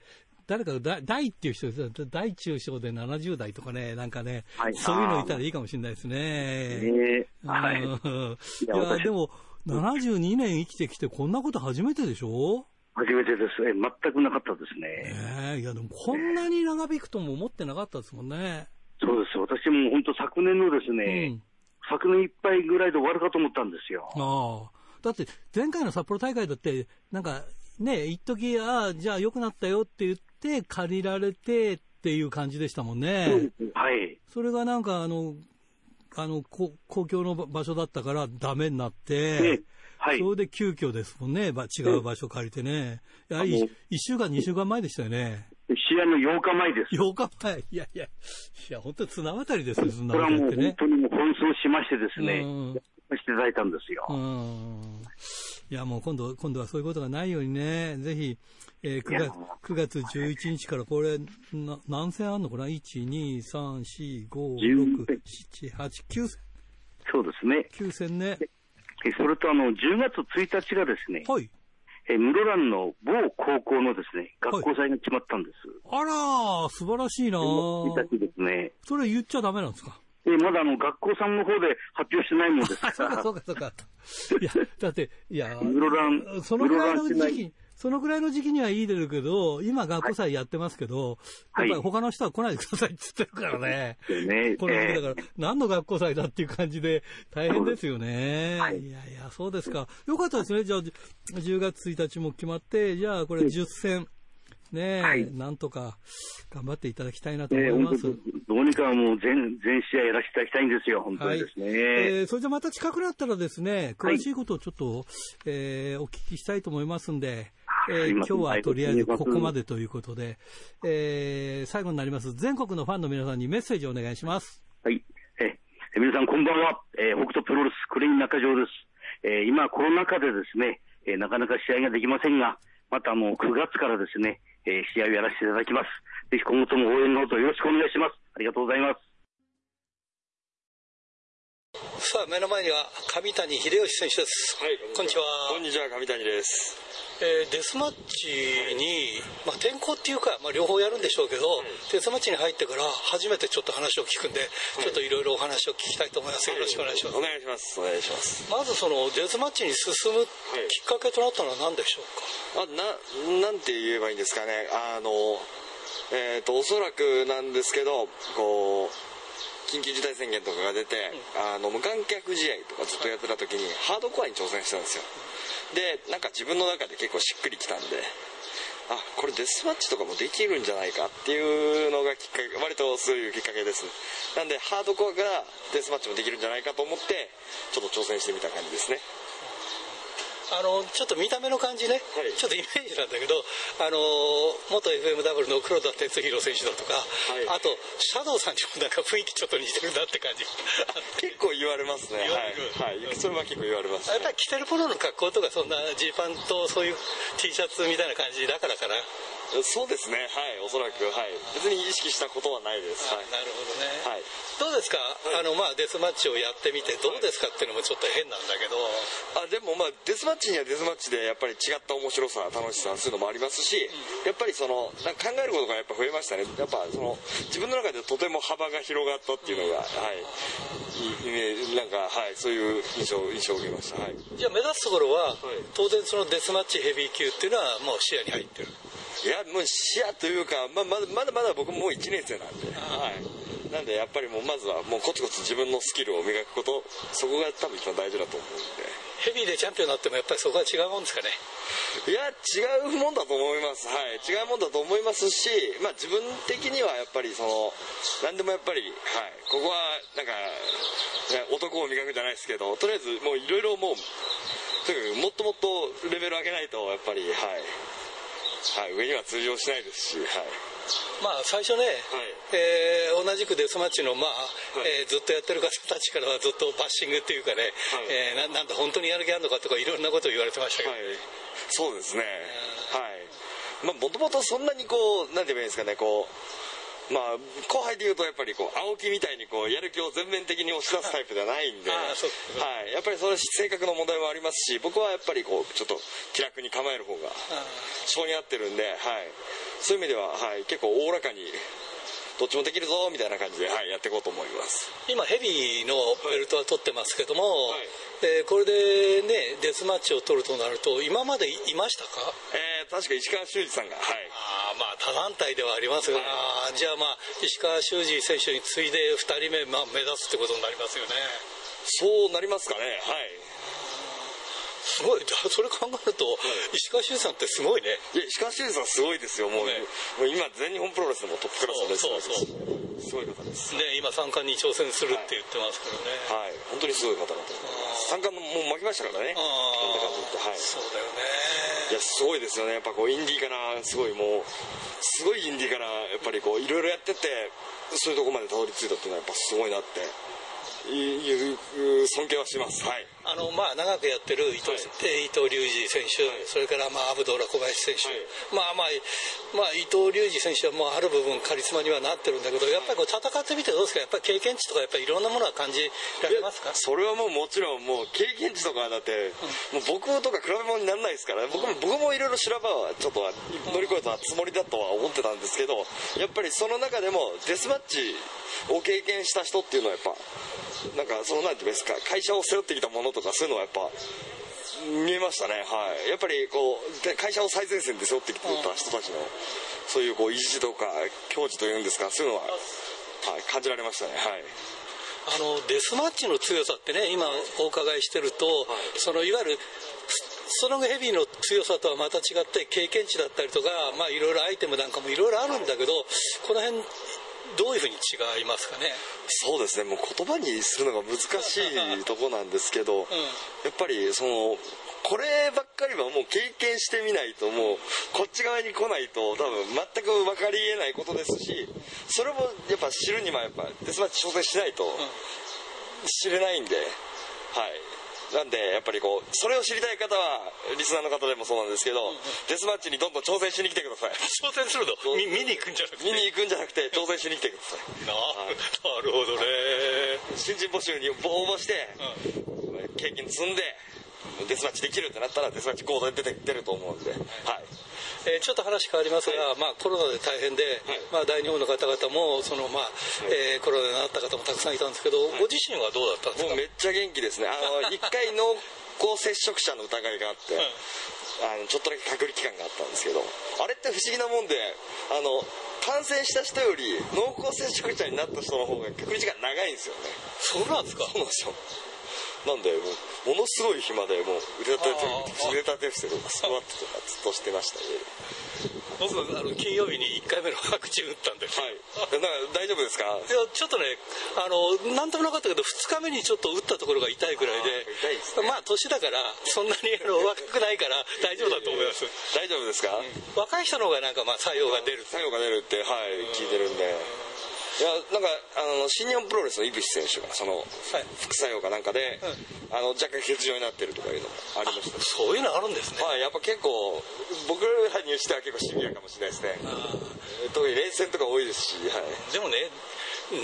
誰か大っていう人です大中小で70代とかね、なんかね、はい、そういうのいたらいいかもしれないですね。えー、はい。いや、でも、72年生きてきてこんなこと初めてでしょ？初めてです。え、全くなかったですね。ええいや、でもこんなに長引くとも思ってなかったですもんね。そうです。私も本当昨年のですね、うん、昨年いっぱいぐらいで終わるかと思ったんですよ。ああ。だって前回の札幌大会だって、なんかね、一時ああ、じゃあ良くなったよって言って、借りられてっていう感じでしたもんね。はい。それがなんか、あの、あの、公共の場所だったからダメになって、はい。それで急遽ですもんね、違う場所借りてね。やはり1週間、2週間前でしたよね。試合の8日前です。8日前いやいや、いや、本当に綱渡りですよ、そんなことってね。これはもう本当にもう奔走しましてですね、していただいたんですよ。いや、もう今度、今度はそういうことがないようにね、ぜひ、えー、9, 月9月11日からこれ、な何戦あるのかな ?1、2、3、4、5、6、7、8、9戦。そうですね。9戦ね。それとあの、10月1日がですね、はい。え室蘭の某高校のですね、学校祭が決まったんです。はい、あらー、素晴らしいな1日ですね。それ言っちゃダメなんですか？えまだあの、学校さんの方で発表してないもんです から。そうか、そうか、そうか。いや、だって、いや、室蘭、そのぐらいの時期、そのぐらいの時期にはいいですけど、今学校祭やってますけど、はい、やっぱり他の人は来ないでくださいって言ってるからね。ねこの時だから、何の学校祭だっていう感じで大変ですよね。はい、いやいや、そうですか。よかったですね。じゃあ、10月1日も決まって、じゃあこれ10戦。ね、はい、なんとか頑張っていただきたいなと思います。どうにかもう全全試合やらせていただきたいんですよ、本当にですね。はい、えー、それじゃまた近くなったらですね、詳しいことをちょっと、はい、えー、お聞きしたいと思いますんで、えー、今日はとりあえずここまでということで、えー、最後になります、全国のファンの皆さんにメッセージをお願いします。はい。え皆さんこんばんは、えー、北斗プロレスクレイン中条です。えー、今コロナ禍でですね、えー、なかなか試合ができませんが、またあの9月からですね、えー、試合をやらせていただきます。ぜひ今後とも応援のほどよろしくお願いします。ありがとうございます。さあ目の前には上谷秀吉選手です。はい、こんにちは。こんにちは、上谷です。えー、デスマッチに、まあ、転校っていうか、まあ、両方やるんでしょうけど、うん、デスマッチに入ってから初めてちょっと話を聞くんで、はい、ちょっといろいろお話を聞きたいと思います。よろしくお願いします。お願いします。お願いします。まずそのデスマッチに進むきっかけとなったのは何でしょうか、はい、あななんて言えばいいんですかね。あの、えっ、ー、と、おそらくなんですけど、こう、緊急事態宣言とかが出て、うん、あの無観客試合とかずっとやってた時にハードコアに挑戦したんですよでなんか自分の中で結構しっくりきたんであこれデスマッチとかもできるんじゃないかっていうのがきっかけ割とそういうきっかけです。なんでハードコアからデスマッチもできるんじゃないかと思ってちょっと挑戦してみた感じですね。あのちょっと見た目の感じね、はい、ちょっとイメージなんだけどあの元 FMW の黒田哲弘選手だとか、はい、あとシャドウさんにもなんか雰囲気ちょっと似てるなって感じ。結構言われますね。はい、はい、それは結構言われます、ね、やっぱり着てる頃の格好とかそんなジーパンとそういう T シャツみたいな感じだからかな。そうですね。はい。おそらく。はい。別に意識したことはないです、はい、なるほどね、はい、どうですか、あのまあデスマッチをやってみてどうですかっていうのもちょっと変なんだけど。あでもまあデスマッチにはデスマッチでやっぱり違った面白さ楽しさそういうのもありますし、やっぱりそのなんか考えることがやっぱ増えましたね。やっぱその自分の中でとても幅が広がったっていうのが、はい。いなんかはいそういう印象印象を受けました、はい、じゃあ目指すところは、はい、当然そのデスマッチヘビー級っていうのはもう視野に入ってる。いやもう視野というか、まあ、まだまだまだ僕もう1年生なんで、はい、なんでやっぱりもうまずはもうコツコツ自分のスキルを磨くことそこが多分一番大事だと思うんで。ヘビーでチャンピオンになってもやっぱりそこは違うもんですかね？いや違うもんだと思います。はい違うもんだと思いますしまあ自分的にはやっぱりその何でもやっぱりはいここはなんか男を磨くじゃないですけどとりあえずもういろいろもうとにかくもっともっとレベル上げないとやっぱりはいはい、上には通常しないですし、はい、まあ最初ね、はい。えー、同じくデスマッチの、まあはい。えー、ずっとやってる方たちからはずっとバッシングっていうかね、はい。えー、ななんだ本当にやる気あるのかとかいろんなことを言われてましたけど、はい、そうですね、はい。まあもともとそんなにこうなんて言えばいいんですかねこうまあ、後輩でいうとやっぱりこう青木みたいにこうやる気を全面的に押し出すタイプではないんで、はい、やっぱりその性格の問題もありますし僕はやっぱりこうちょっと気楽に構える方が性に合ってるんで、はい、そういう意味では、はい、結構おおらかにどっちもできるぞみたいな感じで、はい、やっていこうと思います。今ヘビーのベルトは取ってますけども、はい、でこれでねデスマッチを取るとなると今までいましたか？えー、確か石川修司さんがはい。あまあ他団体ではありますが、はい、じゃあまあ石川修司選手に次いで2人目、まあ、目指すってことになりますよね。そうなりますかね。はいすごい。それ考えると、石川修司さんってすごいね。いや石川修司さんすごいですよ。もう,、ね、もう今全日本プロレスでもトップクラスのレスラーです。すごい方です。ね今三冠に挑戦するって言ってますからね。はい、本当にすごい方だと三冠ももう負けましたからね。なんだかんだはい、そうだよね。いやすごいですよね。やっぱこうインディーからすごいもうすごいインディーからやっぱりこういろいろやっててそういうとこまでたどり着いたっていうのはやっぱすごいなっていう尊敬はします。はい。あのまあ長くやってる伊藤,、はい、伊藤隆二選手、はい、それからまあアブドーラ小林選手、はい、まあまあまあ伊藤隆二選手はもうある部分カリスマにはなってるんだけど、やっぱりこう戦ってみてどうですか？やっぱり経験値とかやっぱりいろんなものは感じられますか？それはもうもちろんもう経験値とかだって、うん、もう僕とか比べ物にならないですから、僕も僕もいろいろ修羅場はちょっと乗り越えたつもりだとは思ってたんですけど、やっぱりその中でもデスマッチを経験した人っていうのはやっぱなんかそのなんていうんですか会社を背負ってきたものとかそういうのはやっぱ見えましたね。はい。やっぱりこう会社を最前線で背負ってきてた人たちのそういうこう意地とか矜持というんですかそういうのは、はい、感じられましたね。はい。あのデスマッチの強さってね今お伺いしてると、はい、そのいわゆるストロングヘビーの強さとはまた違って経験値だったりとかまあいろいろアイテムなんかもいろいろあるんだけどこの辺どういうふうに違いますかね？そうですね。もう言葉にするのが難しいとこなんですけど、うん、やっぱりそのこればっかりはもう経験してみないともうこっち側に来ないと多分全く分かりえないことですしそれもやっぱ知るにはやっぱデスマッチ挑戦しないと知れないんで、はい。なんで、やっぱりこう、それを知りたい方は、リスナーの方でもそうなんですけど、デスマッチにどんどん挑戦しに来てください。挑戦するの？見見に行くんじゃなくて？見に行くんじゃなくて、挑戦しに来てください。な,、はい、なるほどね。新人募集に応募して、うん、経験積んで、デスマッチできるってなったら、デスマッチコードで出て出ると思うんで、はい。えー、ちょっと話変わりますが、はい、まあ、コロナで大変で、はい、まあ、大日本の方々もその、まあえー、コロナになった方もたくさんいたんですけど、ご自身はどうだったんですか？もうめっちゃ元気ですね。あの 一回濃厚接触者の疑いがあって、あのちょっとだけ隔離期間があったんですけどあれって不思議なもんであの感染した人より濃厚接触者になった人の方が隔離時間長いんですよね。そうなんですか？そうなんですよなんでもうものすごい暇でもう腕立て腕立て伏せとかスクワットとかずっとしてました僕あの金曜日に1回目のワクチン打ったんで、はい、大丈夫ですか？いやちょっとねあの何ともなかったけど2日目にちょっと打ったところが痛いぐらいでね、まあ年だからそんなにあの 若くないから大丈夫だと思います。大丈夫ですか、うん、若い人の方がなんかまあ作用が出る。作用が出るってはい聞いてるんでいやなんかあの新日本プロレスの井口選手がその、副作用かなんかで、うん、あの若干欠場になってるとかいうのもありました。そういうのあるんですね。はいやっぱ結構僕らにしては結構シビアかもしれないですね。特に連戦とか多いですし、はい、でもね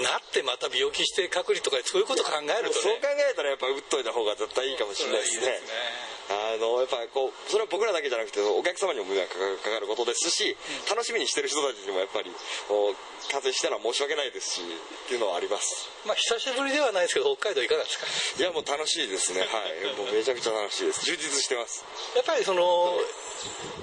なってまた病気して隔離とかそういうこと考えると、ね、そう考えたらやっぱ打っといた方が絶対いいかもしれないですねあのやっぱこうそれは僕らだけじゃなくてお客様にも迷惑かかることですし楽しみにしてる人たちにもやっぱりこう風邪したら申し訳ないですしっていうのはあります。まあ久しぶりではないですけど北海道いかがですか？いやもう楽しいですね。はい。もうめちゃくちゃ楽しいです。充実してます。やっぱりその、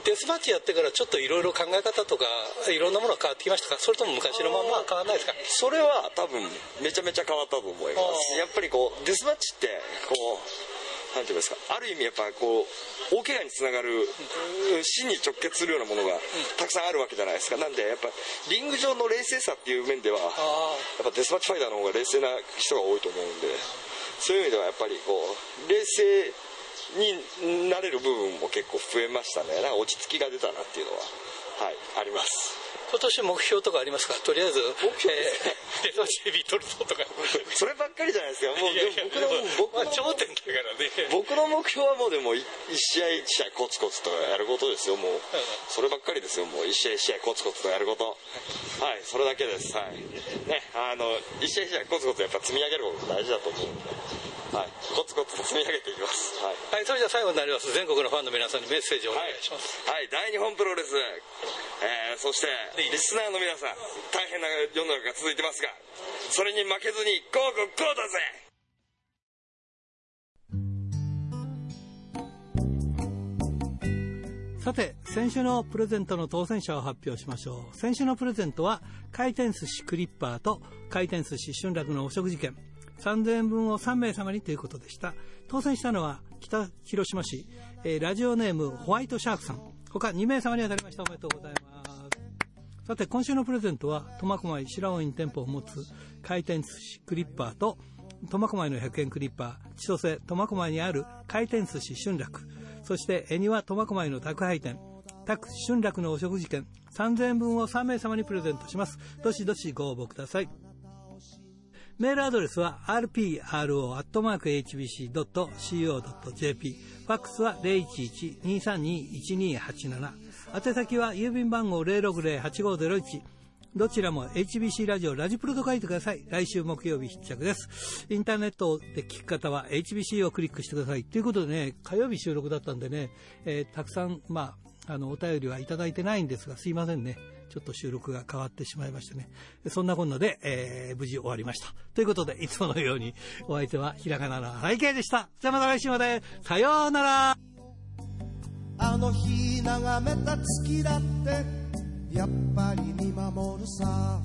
デスマッチやってからちょっといろいろ考え方とかいろんなものが変わってきましたか？それとも昔のまま変わらないですか？それは多分めちゃめちゃ変わったと思います。やっぱりこうデスマッチってこうなんていうんですかある意味やっぱこう大怪我につながる死に直結するようなものがたくさんあるわけじゃないですか。なんでやっぱリング上の冷静さっていう面ではやっぱデスマッチファイターの方が冷静な人が多いと思うんでそういう意味ではやっぱりこう冷静になれる部分も結構増えましたね。なんか落ち着きが出たなっていうのははいあります今年目標とかありますか？とりあえず。目標ですね、えー、JB 取るぞとかそればっかりじゃないですかもういやいや僕の僕の、まあ、頂点だからね。僕の目標はもうでも一試合一試合コツコツとやることですよ。もう、そればっかりですよ。もう一試合一試合コツコツとやること。はいそれだけです。はい。ねあの一試合一試合コツコツやっぱ積み上げること大事だと思うんで。はい、コツコツ積み上げていきます。はい、はい、それじゃあ最後になります。全国のファンの皆さんにメッセージをお願いします。はい、はい、大日本プロレス、えー、そしてリスナーの皆さん、大変な世の中が続いてますが、それに負けずに、ゴーゴーゴーだぜさて、先週のプレゼントの当選者を発表しましょう。先週のプレゼントは、回転寿司クリッパーと回転寿司春楽のお食事券。3000円分を3名様にということでした。当選したのは北広島市、えー、ラジオネームホワイトシャークさん。他2名様に当たりました。おめでとうございます。さて、今週のプレゼントは、苫小牧白尾院店舗を持つ回転寿司クリッパーと、苫小牧の100円クリッパー、千歳苫小牧にある回転寿司春楽、そして恵庭苫小牧の宅配店、宅春楽のお食事券3000円分を3名様にプレゼントします。どしどしご応募ください。メールアドレスは rpro.hbc.co.jp ファックスは011-232-1287宛先は郵便番号060-8501どちらも HBC ラジオラジプロと書いてください。来週木曜日必着です。インターネットで聞く方は HBC をクリックしてください。ということでね、火曜日収録だったんでね、えー、たくさん、まあ、あの、お便りはいただいてないんですが、すいませんね。ちょっと収録が変わってしまいましてね。そんなこんなで、えー、無事終わりました。ということで、いつものように、お相手はひらがなの背景でした。じゃあまた来週まで。さようなら。あの日眺めた月だって、やっぱり見守るさ。